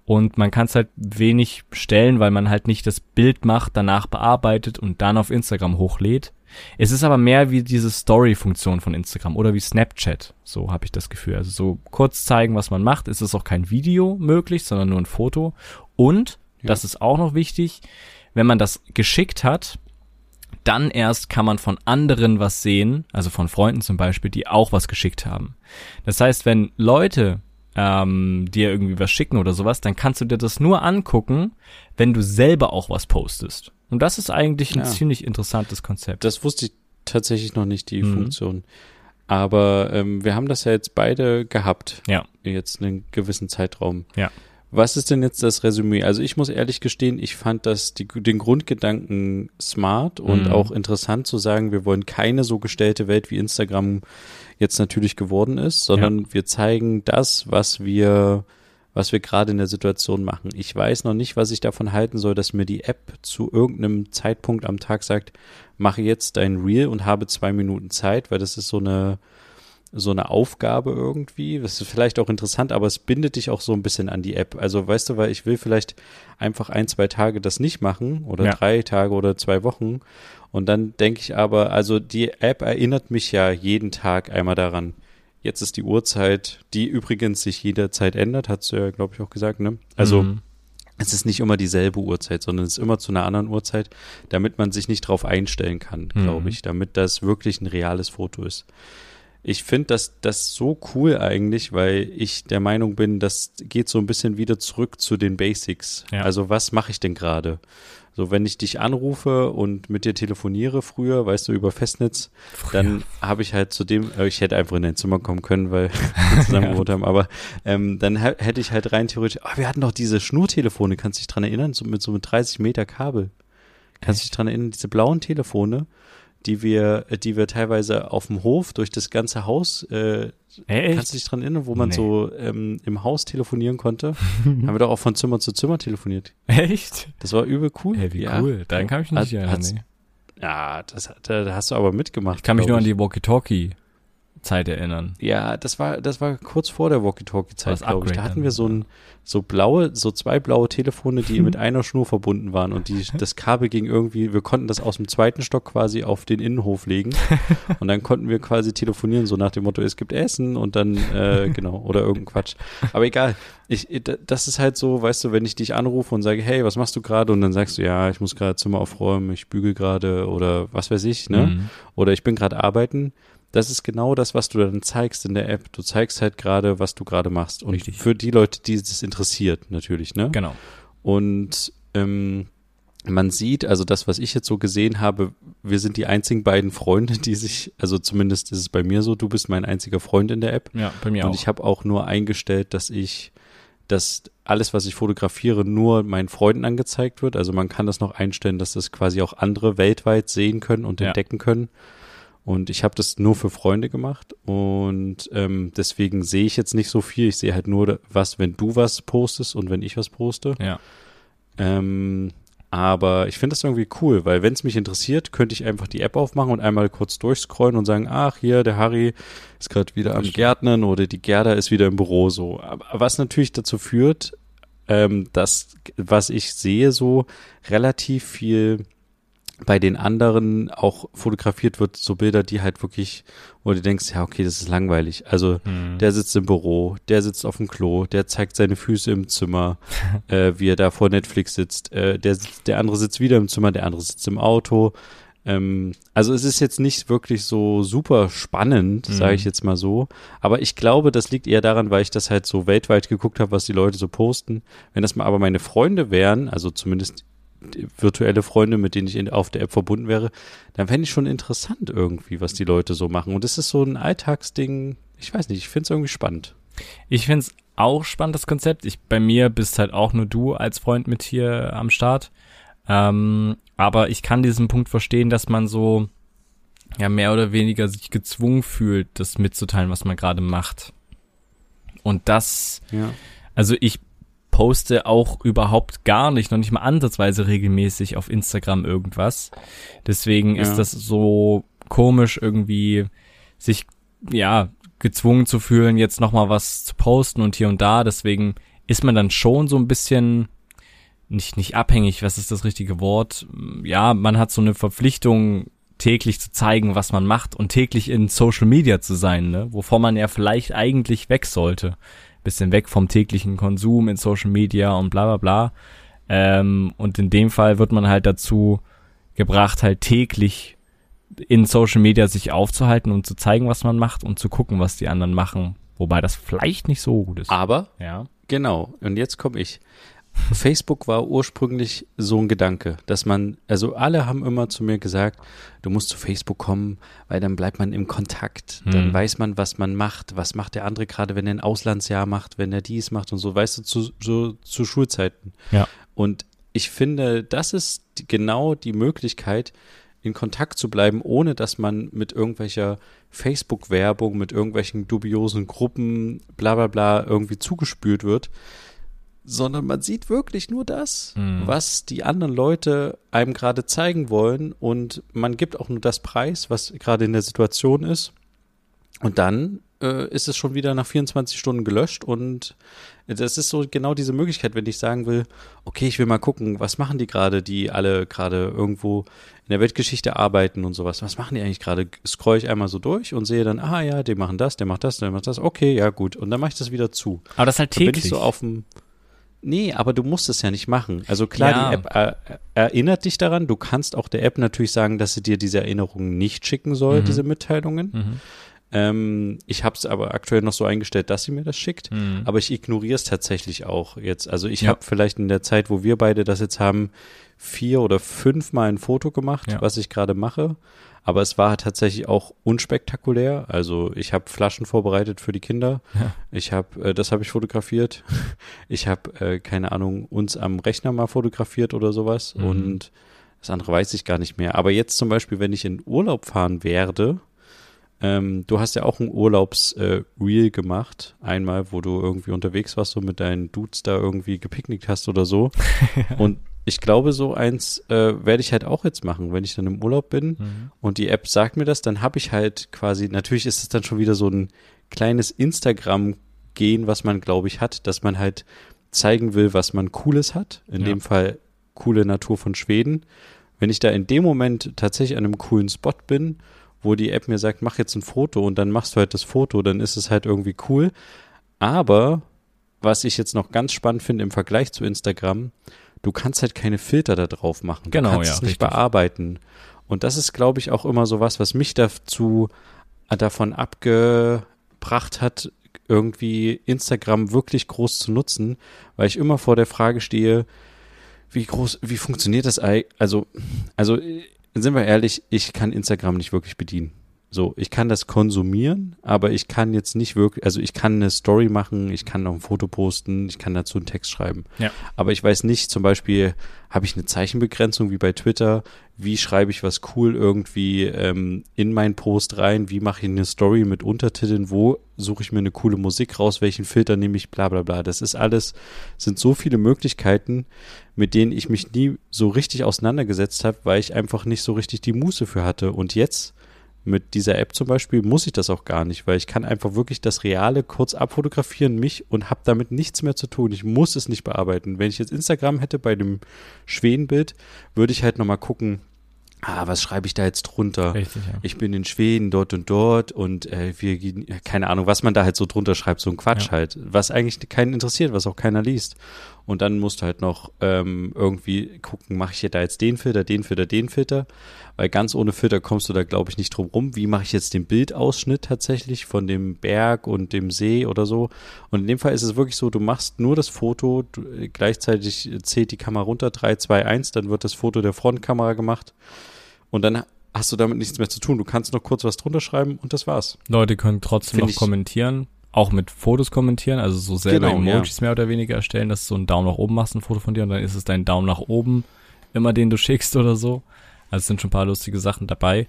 Und man kann es halt wenig stellen, weil man halt nicht das Bild macht, danach bearbeitet und dann auf Instagram hochlädt. Es ist aber mehr wie diese Story-Funktion von Instagram oder wie Snapchat. So habe ich das Gefühl. Also so kurz zeigen, was man macht. Es ist auch kein Video möglich, sondern nur ein Foto. Und, ja. das ist auch noch wichtig, wenn man das geschickt hat, dann erst kann man von anderen was sehen, also von Freunden zum Beispiel, die auch was geschickt haben. Das heißt, wenn Leute ähm, dir irgendwie was schicken oder sowas, dann kannst du dir das nur angucken, wenn du selber auch was postest. Und das ist eigentlich ein ja. ziemlich interessantes Konzept. Das wusste ich tatsächlich noch nicht, die mhm. Funktion. Aber ähm, wir haben das ja jetzt beide gehabt. Ja. Jetzt einen gewissen Zeitraum. Ja. Was ist denn jetzt das Resümee? Also ich muss ehrlich gestehen, ich fand das die, den Grundgedanken smart und mhm. auch interessant zu sagen, wir wollen keine so gestellte Welt wie Instagram jetzt natürlich geworden ist, sondern ja. wir zeigen das, was wir was wir gerade in der Situation machen. Ich weiß noch nicht, was ich davon halten soll, dass mir die App zu irgendeinem Zeitpunkt am Tag sagt, mache jetzt dein Reel und habe zwei Minuten Zeit, weil das ist so eine so eine Aufgabe irgendwie. Das ist vielleicht auch interessant, aber es bindet dich auch so ein bisschen an die App. Also weißt du, weil ich will vielleicht einfach ein, zwei Tage das nicht machen oder ja. drei Tage oder zwei Wochen. Und dann denke ich aber, also die App erinnert mich ja jeden Tag einmal daran. Jetzt ist die Uhrzeit, die übrigens sich jederzeit ändert, hast du ja, glaube ich, auch gesagt, ne? Also mhm. es ist nicht immer dieselbe Uhrzeit, sondern es ist immer zu einer anderen Uhrzeit, damit man sich nicht drauf einstellen kann, glaube mhm. ich, damit das wirklich ein reales Foto ist ich finde das, das so cool eigentlich, weil ich der Meinung bin, das geht so ein bisschen wieder zurück zu den Basics. Ja. Also was mache ich denn gerade? So, wenn ich dich anrufe und mit dir telefoniere früher, weißt du, über Festnetz, früher. dann habe ich halt zu dem, äh, ich hätte einfach in dein Zimmer kommen können, weil wir zusammen gewohnt haben, aber ähm, dann hätte ich halt rein theoretisch, oh, wir hatten doch diese Schnurtelefone, kannst du dich dran erinnern, so mit so mit 30 Meter Kabel. Kannst du dich dran erinnern, diese blauen Telefone, die wir, die wir teilweise auf dem Hof durch das ganze Haus, äh, Echt? kannst du dich dran erinnern, wo man nee. so ähm, im Haus telefonieren konnte? haben wir doch auch von Zimmer zu Zimmer telefoniert. Echt? Das war übel cool. Hey, wie ja. cool. Daran kann ich mich nicht erinnern. Nee. Ja, das, da hast du aber mitgemacht. Ich kann mich nur an die Walkie-Talkie Zeit erinnern. Ja, das war, das war kurz vor der Walkie-Talkie-Zeit, glaube ich. Da hatten wir so ein, so blaue, so zwei blaue Telefone, die mit einer Schnur verbunden waren und die, das Kabel ging irgendwie, wir konnten das aus dem zweiten Stock quasi auf den Innenhof legen und dann konnten wir quasi telefonieren, so nach dem Motto, es gibt Essen und dann, äh, genau, oder irgendein Quatsch. Aber egal, ich, das ist halt so, weißt du, wenn ich dich anrufe und sage, hey, was machst du gerade? Und dann sagst du, ja, ich muss gerade Zimmer aufräumen, ich bügel gerade oder was weiß ich, ne? Mhm. Oder ich bin gerade arbeiten das ist genau das, was du dann zeigst in der App. Du zeigst halt gerade, was du gerade machst. Und Richtig. für die Leute, die es interessiert, natürlich, ne? Genau. Und ähm, man sieht, also das, was ich jetzt so gesehen habe, wir sind die einzigen beiden Freunde, die sich, also zumindest ist es bei mir so, du bist mein einziger Freund in der App. Ja, bei mir Und auch. Und ich habe auch nur eingestellt, dass ich, dass alles, was ich fotografiere, nur meinen Freunden angezeigt wird. Also man kann das noch einstellen, dass das quasi auch andere weltweit sehen können und ja. entdecken können. Und ich habe das nur für Freunde gemacht und ähm, deswegen sehe ich jetzt nicht so viel. Ich sehe halt nur was, wenn du was postest und wenn ich was poste. Ja. Ähm, aber ich finde das irgendwie cool, weil wenn es mich interessiert, könnte ich einfach die App aufmachen und einmal kurz durchscrollen und sagen, ach hier, der Harry ist gerade wieder am Gärtnern oder die Gerda ist wieder im Büro so. Aber was natürlich dazu führt, ähm, dass was ich sehe so relativ viel bei den anderen auch fotografiert wird, so Bilder, die halt wirklich, wo du denkst, ja, okay, das ist langweilig. Also mhm. der sitzt im Büro, der sitzt auf dem Klo, der zeigt seine Füße im Zimmer, äh, wie er da vor Netflix sitzt. Äh, der, der andere sitzt wieder im Zimmer, der andere sitzt im Auto. Ähm, also es ist jetzt nicht wirklich so super spannend, mhm. sage ich jetzt mal so. Aber ich glaube, das liegt eher daran, weil ich das halt so weltweit geguckt habe, was die Leute so posten. Wenn das mal aber meine Freunde wären, also zumindest virtuelle Freunde, mit denen ich in, auf der App verbunden wäre, dann fände ich schon interessant irgendwie, was die Leute so machen. Und das ist so ein Alltagsding, ich weiß nicht, ich finde es irgendwie spannend. Ich finde es auch spannend, das Konzept. Ich, bei mir bist halt auch nur du als Freund mit hier am Start. Ähm, aber ich kann diesen Punkt verstehen, dass man so ja mehr oder weniger sich gezwungen fühlt, das mitzuteilen, was man gerade macht. Und das, ja. also ich poste auch überhaupt gar nicht, noch nicht mal ansatzweise regelmäßig auf Instagram irgendwas. Deswegen ja. ist das so komisch irgendwie sich, ja, gezwungen zu fühlen, jetzt nochmal was zu posten und hier und da. Deswegen ist man dann schon so ein bisschen nicht, nicht abhängig, was ist das richtige Wort? Ja, man hat so eine Verpflichtung täglich zu zeigen, was man macht und täglich in Social Media zu sein, ne? Wovon man ja vielleicht eigentlich weg sollte. Bisschen weg vom täglichen Konsum in Social Media und bla bla bla. Ähm, und in dem Fall wird man halt dazu gebracht, halt täglich in Social Media sich aufzuhalten und zu zeigen, was man macht und zu gucken, was die anderen machen. Wobei das vielleicht nicht so gut ist. Aber, ja. genau, und jetzt komme ich. Facebook war ursprünglich so ein Gedanke, dass man, also alle haben immer zu mir gesagt, du musst zu Facebook kommen, weil dann bleibt man im Kontakt, dann Hm. weiß man, was man macht, was macht der andere gerade, wenn er ein Auslandsjahr macht, wenn er dies macht und so, weißt du, zu, so, zu Schulzeiten. Ja. Und ich finde, das ist genau die Möglichkeit, in Kontakt zu bleiben, ohne dass man mit irgendwelcher Facebook-Werbung, mit irgendwelchen dubiosen Gruppen, bla bla bla, irgendwie zugespült wird, sondern man sieht wirklich nur das, Mhm. was die anderen Leute einem gerade zeigen wollen und man gibt auch nur das Preis, was gerade in der Situation ist. Und dann äh, ist es schon wieder nach 24 Stunden gelöscht und das ist so genau diese Möglichkeit, wenn ich sagen will, okay, ich will mal gucken, was machen die gerade, die alle gerade irgendwo in der Weltgeschichte arbeiten und sowas. Was machen die eigentlich gerade? Scroll ich einmal so durch und sehe dann, ah ja, die machen das, der macht das, der macht das. Okay, ja gut. Und dann mache ich das wieder zu. Aber das ist halt Dann bin täglich. ich so auf dem. Nee, aber du musst es ja nicht machen. Also klar, Ja. die App er, erinnert dich daran. Du kannst auch der App natürlich sagen, dass sie dir diese Erinnerungen nicht schicken soll, Mhm. diese Mitteilungen. Mhm. Ähm, ich habe es aber aktuell noch so eingestellt, dass sie mir das schickt. Mhm. Aber ich ignoriere es tatsächlich auch jetzt. Also ich Ja. habe vielleicht in der Zeit, wo wir beide das jetzt haben, vier oder fünfmal ein Foto gemacht, Ja. was ich gerade mache. Aber es war tatsächlich auch unspektakulär. Also ich habe Flaschen vorbereitet für die Kinder. Ja. Ich habe, äh, das habe ich fotografiert. Ich habe, äh, keine Ahnung, uns am Rechner mal fotografiert oder sowas. Mhm. Und das andere weiß ich gar nicht mehr. Aber jetzt zum Beispiel, wenn ich in Urlaub fahren werde, ähm, du hast ja auch ein Urlaubs-Reel gemacht, einmal, wo du irgendwie unterwegs warst, so mit deinen Dudes da irgendwie gepicknickt hast oder so. Und ich glaube, so eins äh, werde ich halt auch jetzt machen, wenn ich dann im Urlaub bin Mhm. und die App sagt mir das, dann habe ich halt quasi, natürlich ist es dann schon wieder so ein kleines Instagram-Gehen, was man, glaube ich, hat, dass man halt zeigen will, was man Cooles hat. In Ja. dem Fall coole Natur von Schweden. Wenn ich da in dem Moment tatsächlich an einem coolen Spot bin, wo die App mir sagt, mach jetzt ein Foto und dann machst du halt das Foto, dann ist es halt irgendwie cool. Aber was ich jetzt noch ganz spannend finde im Vergleich zu Instagram, du kannst halt keine Filter da drauf machen. Genau, du kannst ja, es nicht richtig. bearbeiten. Und das ist, glaube ich, auch immer so was, was mich dazu äh, davon abgebracht hat, irgendwie Instagram wirklich groß zu nutzen, weil ich immer vor der Frage stehe, wie groß, wie funktioniert das eigentlich? Also, also äh, sind wir ehrlich, ich kann Instagram nicht wirklich bedienen. So, ich kann das konsumieren, aber ich kann jetzt nicht wirklich, also ich kann eine Story machen, ich kann noch ein Foto posten, ich kann dazu einen Text schreiben. Ja. Aber ich weiß nicht, zum Beispiel, habe ich eine Zeichenbegrenzung wie bei Twitter? Wie schreibe ich was cool irgendwie ähm, in meinen Post rein? Wie mache ich eine Story mit Untertiteln? Wo suche ich mir eine coole Musik raus? Welchen Filter nehme ich? Bla bla bla. Das ist alles, sind so viele Möglichkeiten, mit denen ich mich nie so richtig auseinandergesetzt habe, weil ich einfach nicht so richtig die Muße für hatte. Und jetzt mit dieser App zum Beispiel muss ich das auch gar nicht, weil ich kann einfach wirklich das Reale kurz abfotografieren, mich und habe damit nichts mehr zu tun. Ich muss es nicht bearbeiten. Wenn ich jetzt Instagram hätte bei dem Schwedenbild, würde ich halt nochmal gucken, ah, was schreibe ich da jetzt drunter? Richtig, ja. Ich bin in Schweden dort und dort und äh, wir keine Ahnung, was man da halt so drunter schreibt, so ein Quatsch Ja. halt, was eigentlich keinen interessiert, was auch keiner liest. Und dann musst du halt noch ähm, irgendwie gucken, mache ich hier da jetzt den Filter, den Filter, den Filter, weil ganz ohne Filter kommst du da, glaube ich, nicht drum rum. Wie mache ich jetzt den Bildausschnitt tatsächlich von dem Berg und dem See oder so? Und in dem Fall ist es wirklich so, du machst nur das Foto, du, äh, gleichzeitig zählt die Kamera runter, 3, 2, 1, dann wird das Foto der Frontkamera gemacht und dann hast du damit nichts mehr zu tun. Du kannst noch kurz was drunter schreiben und das war's. Leute können trotzdem Find noch kommentieren, auch mit Fotos kommentieren, also so selber Genau, Emojis mehr oder weniger erstellen, dass du so einen Daumen nach oben machst, ein Foto von dir und dann ist es dein Daumen nach oben, immer den du schickst oder so. Also es sind schon ein paar lustige Sachen dabei.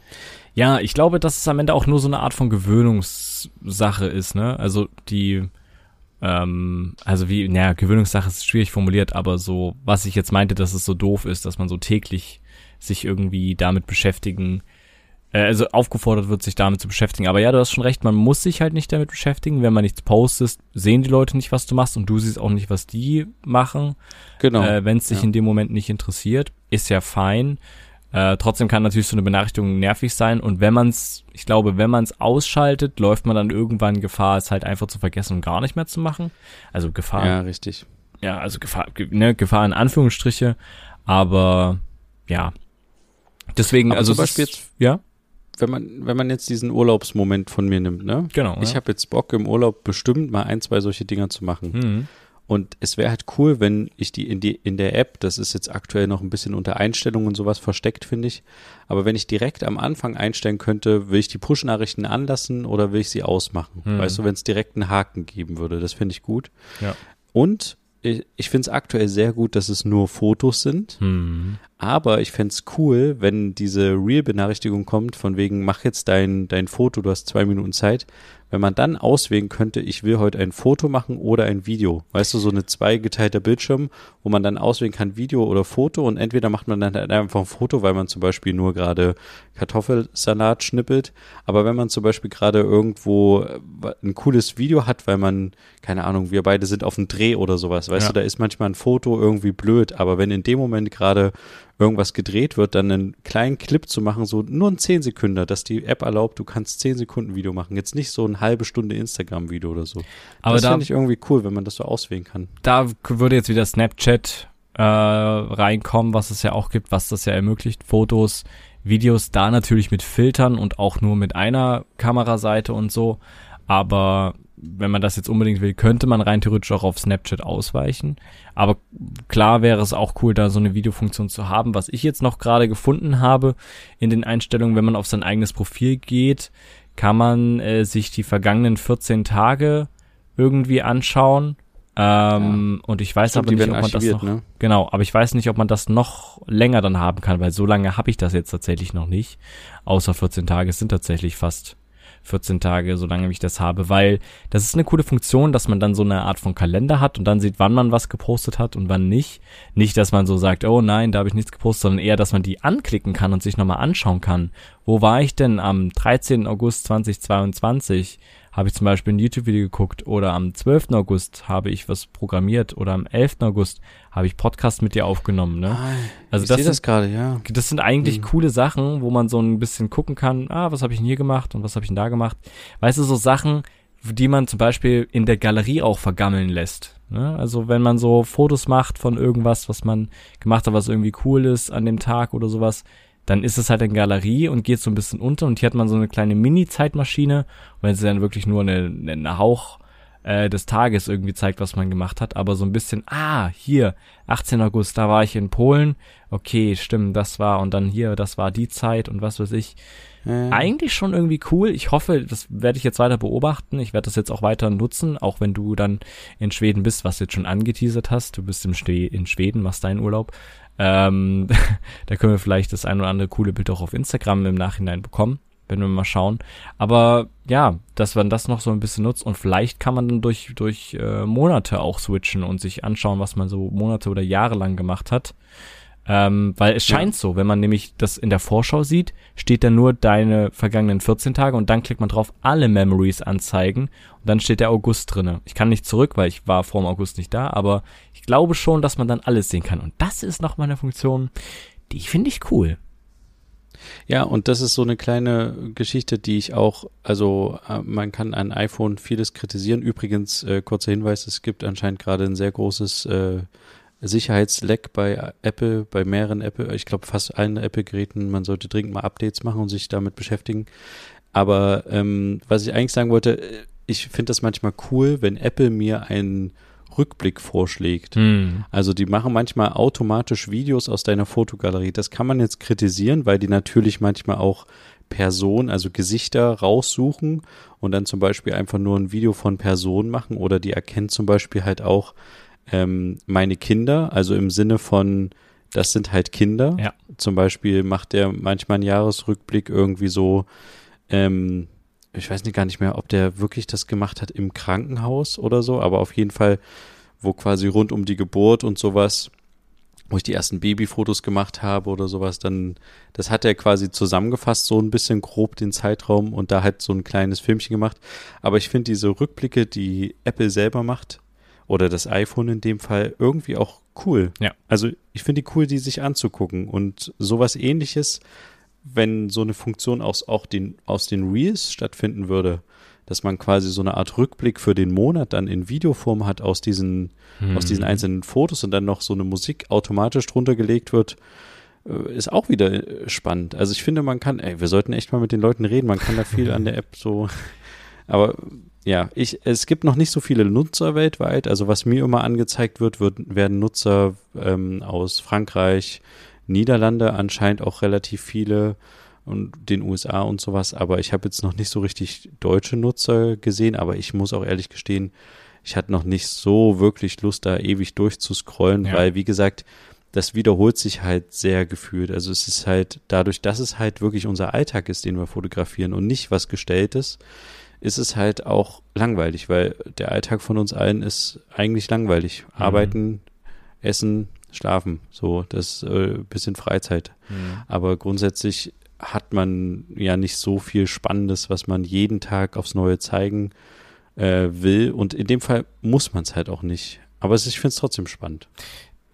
Ja, ich glaube, dass es am Ende auch nur so eine Art von Gewöhnungssache ist, ne? Also die, ähm, also wie, naja, Gewöhnungssache ist schwierig formuliert, aber so, was ich jetzt meinte, dass es so doof ist, dass man so täglich sich irgendwie damit beschäftigen, also aufgefordert wird, sich damit zu beschäftigen. Aber ja, du hast schon recht, man muss sich halt nicht damit beschäftigen. Wenn man nichts postest, sehen die Leute nicht, was du machst und du siehst auch nicht, was die machen. Genau. Äh, Wenn es dich Ja. in dem Moment nicht interessiert, ist ja fein. Äh, trotzdem kann natürlich so eine Benachrichtigung nervig sein und wenn man es, ich glaube, wenn man es ausschaltet, läuft man dann irgendwann Gefahr, es halt einfach zu vergessen und gar nicht mehr zu machen. Also Gefahr. Ja, richtig. Ja, also Gefahr, ne, Gefahr in Anführungsstriche, aber ja. Deswegen, Aber also zum Beispiel jetzt- ja, Wenn man, wenn man jetzt diesen Urlaubsmoment von mir nimmt, ne? genau. Ich ja. habe jetzt Bock im Urlaub bestimmt mal ein, zwei solche Dinger zu machen. Mhm. Und es wäre halt cool, wenn ich die in die in der App, das ist jetzt aktuell noch ein bisschen unter Einstellungen und sowas versteckt, finde ich. Aber wenn ich direkt am Anfang einstellen könnte, will ich die Push-Nachrichten anlassen oder will ich sie ausmachen? Hm. Weißt du, wenn es direkt einen Haken geben würde, das finde ich gut. Ja. Und ich, ich finde es aktuell sehr gut, dass es nur Fotos sind. Mhm. Aber ich fänd's cool, wenn diese Real-Benachrichtigung kommt, von wegen, mach jetzt dein, dein Foto, du hast zwei Minuten Zeit. Wenn man dann auswählen könnte, ich will heute ein Foto machen oder ein Video. Weißt du, so eine zweigeteilter Bildschirm, wo man dann auswählen kann, Video oder Foto. Und entweder macht man dann halt einfach ein Foto, weil man zum Beispiel nur gerade Kartoffelsalat schnippelt. Aber wenn man zum Beispiel gerade irgendwo äh, ein cooles Video hat, weil man, keine Ahnung, wir beide sind auf einem Dreh oder sowas, weißt Ja. du, da ist manchmal ein Foto irgendwie blöd. Aber wenn in dem Moment gerade irgendwas gedreht wird, dann einen kleinen Clip zu machen, so nur ein 10 Sekunden, dass die App erlaubt, du kannst 10 Sekunden Video machen. Jetzt nicht so eine halbe Stunde Instagram-Video oder so. Aber das da, finde ich irgendwie cool, wenn man das so auswählen kann. da würde jetzt wieder Snapchat äh, reinkommen, was es ja auch gibt, was das ja ermöglicht. Fotos, Videos, da natürlich mit Filtern und auch nur mit einer Kameraseite und so. Aber wenn man das jetzt unbedingt will, könnte man rein theoretisch auch auf Snapchat ausweichen. Aber klar wäre es auch cool, da so eine Videofunktion zu haben. Was ich jetzt noch gerade gefunden habe in den Einstellungen, wenn man auf sein eigenes Profil geht, kann man äh, sich die vergangenen 14 Tage irgendwie anschauen. Ähm, Und ich weiß Stimmt, aber nicht, ob man das noch. ne? Genau, aber ich weiß nicht, ob man das noch länger dann haben kann, weil so lange habe ich das jetzt tatsächlich noch nicht. Außer 14 Tage, sind tatsächlich fast 14 Tage, solange ich das habe, weil das ist eine coole Funktion, dass man dann so eine Art von Kalender hat und dann sieht, wann man was gepostet hat und wann nicht. Nicht, dass man so sagt, oh nein, da habe ich nichts gepostet, sondern eher, dass man die anklicken kann und sich nochmal anschauen kann. Wo war ich denn am 13. August 2022? Habe ich zum Beispiel ein YouTube-Video geguckt oder am 12. August habe ich was programmiert oder am 11. August habe ich Podcast mit dir aufgenommen, ne? Also ich das sehe sind das gerade, ja. das sind eigentlich Mhm. coole Sachen, wo man so ein bisschen gucken kann, ah, was habe ich denn hier gemacht und was habe ich denn da gemacht. Weißt du, so Sachen, die man zum Beispiel in der Galerie auch vergammeln lässt. Ne? Also wenn man so Fotos macht von irgendwas, was man gemacht hat, was irgendwie cool ist an dem Tag oder sowas, dann ist es halt in Galerie und geht so ein bisschen unter und hier hat man so eine kleine Mini-Zeitmaschine, wenn sie dann wirklich nur eine, eine Hauch äh, des Tages irgendwie zeigt, was man gemacht hat, aber so ein bisschen, ah, hier, 18. August, da war ich in Polen, okay, stimmt, das war, und dann hier, das war die Zeit und was weiß ich. Eigentlich schon irgendwie cool. Ich hoffe, das werde ich jetzt weiter beobachten. Ich werde das jetzt auch weiter nutzen, auch wenn du dann in Schweden bist, was du jetzt schon angeteasert hast. Du bist im Ste in Schweden, machst deinen Urlaub. Ähm, da können wir vielleicht das ein oder andere coole Bild auch auf Instagram im Nachhinein bekommen, wenn wir mal schauen. Aber ja, dass man das noch so ein bisschen nutzt und vielleicht kann man dann durch, durch äh, Monate auch switchen und sich anschauen, was man so Monate oder Jahre lang gemacht hat. Ähm, weil es Ja. scheint so, wenn man nämlich das in der Vorschau sieht, steht da nur deine vergangenen 14 Tage und dann klickt man drauf, alle Memories anzeigen und dann steht der August drinne. Ich kann nicht zurück, weil ich war vor dem August nicht da, aber ich glaube schon, dass man dann alles sehen kann. Und das ist noch mal eine Funktion, die finde ich cool. Ja, und das ist so eine kleine Geschichte, die ich auch, also äh, man kann an iPhone vieles kritisieren. Übrigens, äh, kurzer Hinweis, es gibt anscheinend gerade ein sehr großes äh, Sicherheitsleck bei Apple, bei mehreren Apple, ich glaube fast allen Apple-Geräten. Man sollte dringend mal Updates machen und sich damit beschäftigen. Aber ähm, was ich eigentlich sagen wollte, äh, ich finde das manchmal cool, wenn Apple mir einen Rückblick vorschlägt. Hm. Also die machen manchmal automatisch Videos aus deiner Fotogalerie. Das kann man jetzt kritisieren, weil die natürlich manchmal auch Personen, also Gesichter raussuchen und dann zum Beispiel einfach nur ein Video von Personen machen oder die erkennen zum Beispiel halt auch ähm, meine Kinder, also im Sinne von, das sind halt Kinder. Ja. Zum Beispiel macht der manchmal einen Jahresrückblick irgendwie so, ähm, ich weiß nicht gar nicht mehr, ob der wirklich das gemacht hat im Krankenhaus oder so, aber auf jeden Fall, wo quasi rund um die Geburt und sowas, wo ich die ersten Babyfotos gemacht habe oder sowas, dann, das hat er quasi zusammengefasst, so ein bisschen grob den Zeitraum und da halt so ein kleines Filmchen gemacht. Aber ich finde diese Rückblicke, die Apple selber macht, oder das iPhone in dem Fall, irgendwie auch cool. Ja. Also ich finde die cool, die sich anzugucken. Und sowas ähnliches, wenn so eine Funktion aus, auch den, aus den Reels stattfinden würde, dass man quasi so eine Art Rückblick für den Monat dann in Videoform hat aus diesen, Hm. aus diesen einzelnen Fotos und dann noch so eine Musik automatisch drunter gelegt wird, äh, ist auch wieder äh, spannend. Also ich finde, man kann, ey, wir sollten echt mal mit den Leuten reden. Man kann da viel an der App so, aber ja, ich, es gibt noch nicht so viele Nutzer weltweit. Also was mir immer angezeigt wird, wird werden Nutzer ähm, aus Frankreich, Niederlande anscheinend auch relativ viele und den USA und sowas. Aber ich habe jetzt noch nicht so richtig deutsche Nutzer gesehen. Aber ich muss auch ehrlich gestehen, ich hatte noch nicht so wirklich Lust, da ewig durchzuscrollen, Ja. weil wie gesagt, das wiederholt sich halt sehr gefühlt. Also es ist halt dadurch, dass es halt wirklich unser Alltag ist, den wir fotografieren und nicht was Gestelltes, ist es halt auch langweilig, weil der Alltag von uns allen ist eigentlich langweilig. Mhm. Arbeiten, essen, schlafen, so, das äh, bisschen Freizeit. Mhm. Aber grundsätzlich hat man ja nicht so viel Spannendes, was man jeden Tag aufs Neue zeigen äh, will. Und in dem Fall muss man es halt auch nicht. Aber es ist, ich finde es trotzdem spannend.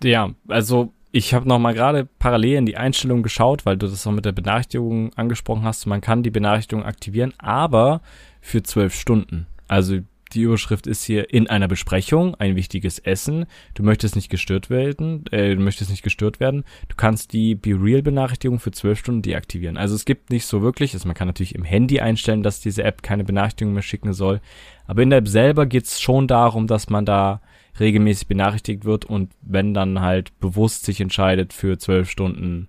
Ja, also ich habe noch mal gerade parallel in die Einstellung geschaut, weil du das auch mit der Benachrichtigung angesprochen hast. Man kann die Benachrichtigung aktivieren, aber für zwölf Stunden. Also die Überschrift ist hier in einer Besprechung ein wichtiges Essen. Du möchtest nicht gestört werden, äh, du möchtest nicht gestört werden. Du kannst die Be Real Benachrichtigung für zwölf Stunden deaktivieren. Also es gibt nicht so wirklich, also man kann natürlich im Handy einstellen, dass diese App keine Benachrichtigung mehr schicken soll. Aber in der App selber geht's schon darum, dass man da regelmäßig benachrichtigt wird und wenn dann halt bewusst sich entscheidet, für zwölf Stunden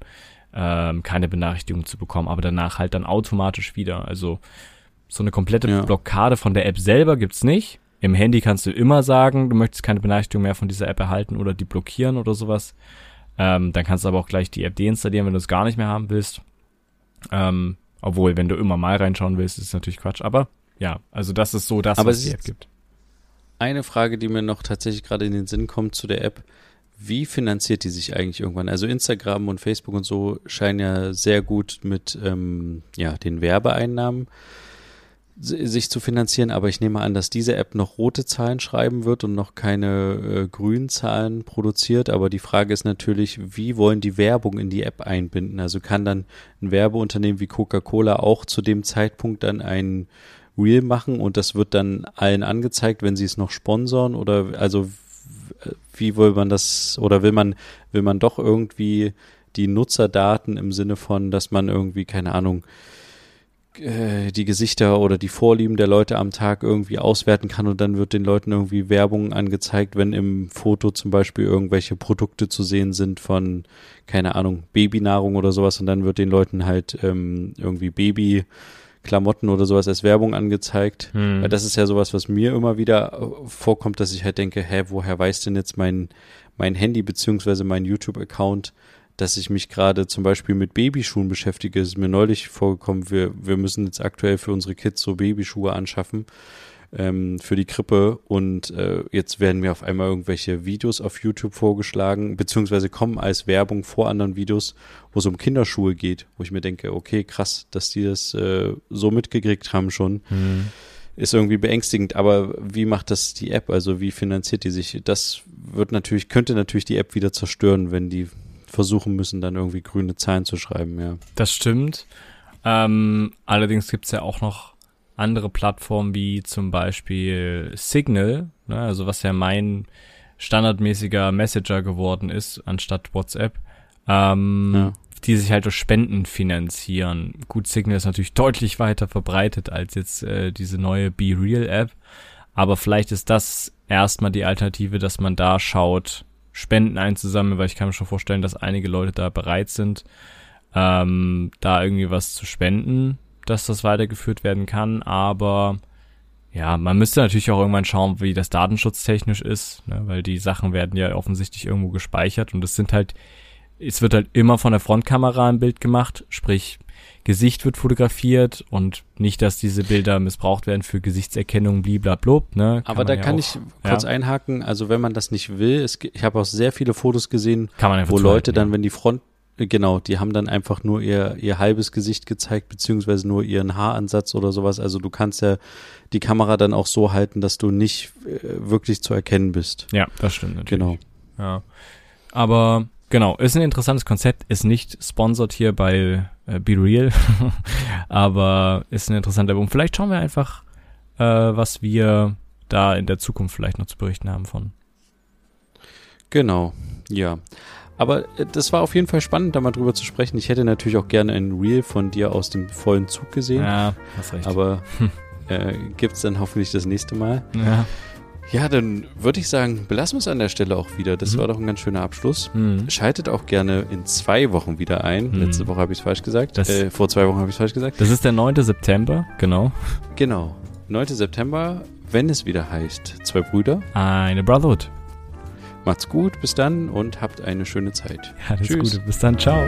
ähm, keine Benachrichtigung zu bekommen, aber danach halt dann automatisch wieder. Also so eine komplette Ja. Blockade von der App selber gibt's nicht. Im Handy kannst du immer sagen, du möchtest keine Benachrichtigung mehr von dieser App erhalten oder die blockieren oder sowas. Ähm, dann kannst du aber auch gleich die App deinstallieren, wenn du es gar nicht mehr haben willst. Ähm, obwohl, wenn du immer mal reinschauen willst, ist es natürlich Quatsch. Aber ja, also das ist so das, Aber was es die App gibt. Eine Frage, die mir noch tatsächlich gerade in den Sinn kommt zu der App. Wie finanziert die sich eigentlich irgendwann? Also Instagram und Facebook und so scheinen ja sehr gut mit ähm, ja, den Werbeeinnahmen si- sich zu finanzieren, aber ich nehme an, dass diese App noch rote Zahlen schreiben wird und noch keine äh, grünen Zahlen produziert. Aber die Frage ist natürlich, wie wollen die Werbung in die App einbinden? Also kann dann ein Werbeunternehmen wie Coca-Cola auch zu dem Zeitpunkt dann ein Reel machen und das wird dann allen angezeigt, wenn sie es noch sponsoren oder also wie will man das oder will man will man doch irgendwie die Nutzerdaten im Sinne von, dass man irgendwie keine Ahnung äh, die Gesichter oder die Vorlieben der Leute am Tag irgendwie auswerten kann und dann wird den Leuten irgendwie Werbung angezeigt, wenn im Foto zum Beispiel irgendwelche Produkte zu sehen sind von, keine Ahnung, Babynahrung oder sowas und dann wird den Leuten halt ähm, irgendwie Babyklamotten oder sowas als Werbung angezeigt. Hm. Weil das ist ja sowas, was mir immer wieder äh, vorkommt, dass ich halt denke, hä, woher weiß denn jetzt mein, mein Handy beziehungsweise mein YouTube-Account, dass ich mich gerade zum Beispiel mit Babyschuhen beschäftige. Es ist mir neulich vorgekommen, wir, wir müssen jetzt aktuell für unsere Kids so Babyschuhe anschaffen ähm, für die Krippe und äh, jetzt werden mir auf einmal irgendwelche Videos auf YouTube vorgeschlagen, beziehungsweise kommen als Werbung vor anderen Videos, wo es um Kinderschuhe geht, wo ich mir denke, okay, krass, dass die das äh, so mitgekriegt haben schon Hm. ist irgendwie beängstigend, aber wie macht das die App? Also wie finanziert die sich? Das wird natürlich, könnte natürlich die App wieder zerstören, wenn die versuchen müssen, dann irgendwie grüne Zahlen zu schreiben, ja. Das stimmt. Ähm, allerdings gibt's ja auch noch andere Plattformen wie zum Beispiel Signal, ne, also was ja mein standardmäßiger Messenger geworden ist, anstatt WhatsApp, ähm, Ja. die sich halt durch Spenden finanzieren. Gut, Signal ist natürlich deutlich weiter verbreitet als jetzt äh, diese neue Be Real App, aber vielleicht ist das erstmal die Alternative, dass man da schaut, Spenden einzusammeln, weil ich kann mir schon vorstellen, dass einige Leute da bereit sind, ähm, da irgendwie was zu spenden, dass das weitergeführt werden kann. Aber ja, man müsste natürlich auch irgendwann schauen, wie das datenschutztechnisch ist, ne? weil die Sachen werden ja offensichtlich irgendwo gespeichert und es sind halt, es wird halt immer von der Frontkamera ein Bild gemacht, sprich Gesicht wird fotografiert und nicht, dass diese Bilder missbraucht werden für Gesichtserkennung, bliblablub, ne? Kann Aber da ja kann auch- ich kurz ja. einhaken, also wenn man das nicht will, es, ich habe auch sehr viele Fotos gesehen, wo Leute dann, wenn die Front, äh, genau, die haben dann einfach nur ihr, ihr halbes Gesicht gezeigt, beziehungsweise nur ihren Haaransatz oder sowas. Also du kannst ja die Kamera dann auch so halten, dass du nicht äh, wirklich zu erkennen bist. ja. ja, das stimmt natürlich. Genau. Ja. Aber genau, ist ein interessantes Konzept, ist nicht sponsored hier bei äh, Be Real, aber ist ein interessanter Album. Vielleicht schauen wir einfach, äh, was wir da in der Zukunft vielleicht noch zu berichten haben von. Genau, ja. Aber äh, das war auf jeden Fall spannend, da mal drüber zu sprechen. Ich hätte natürlich auch gerne ein Reel von dir aus dem vollen Zug gesehen. Ja, hast recht. Aber äh, gibt es dann hoffentlich das nächste Mal. ja. Ja, dann würde ich sagen, belassen wir es an der Stelle auch wieder. Das Mhm. war doch ein ganz schöner Abschluss. Hm. Schaltet auch gerne in zwei Wochen wieder ein. Mhm. Letzte Woche habe ich es falsch gesagt. Das- äh, vor zwei Wochen habe ich es falsch gesagt. Das ist der 9. September, genau. Genau. 9. September, wenn es wieder heißt, zwei Brüder. Eine Brotherhood. Macht's gut, bis dann und habt eine schöne Zeit. Ja, das Tschüss. ist gut. Bis dann, ciao.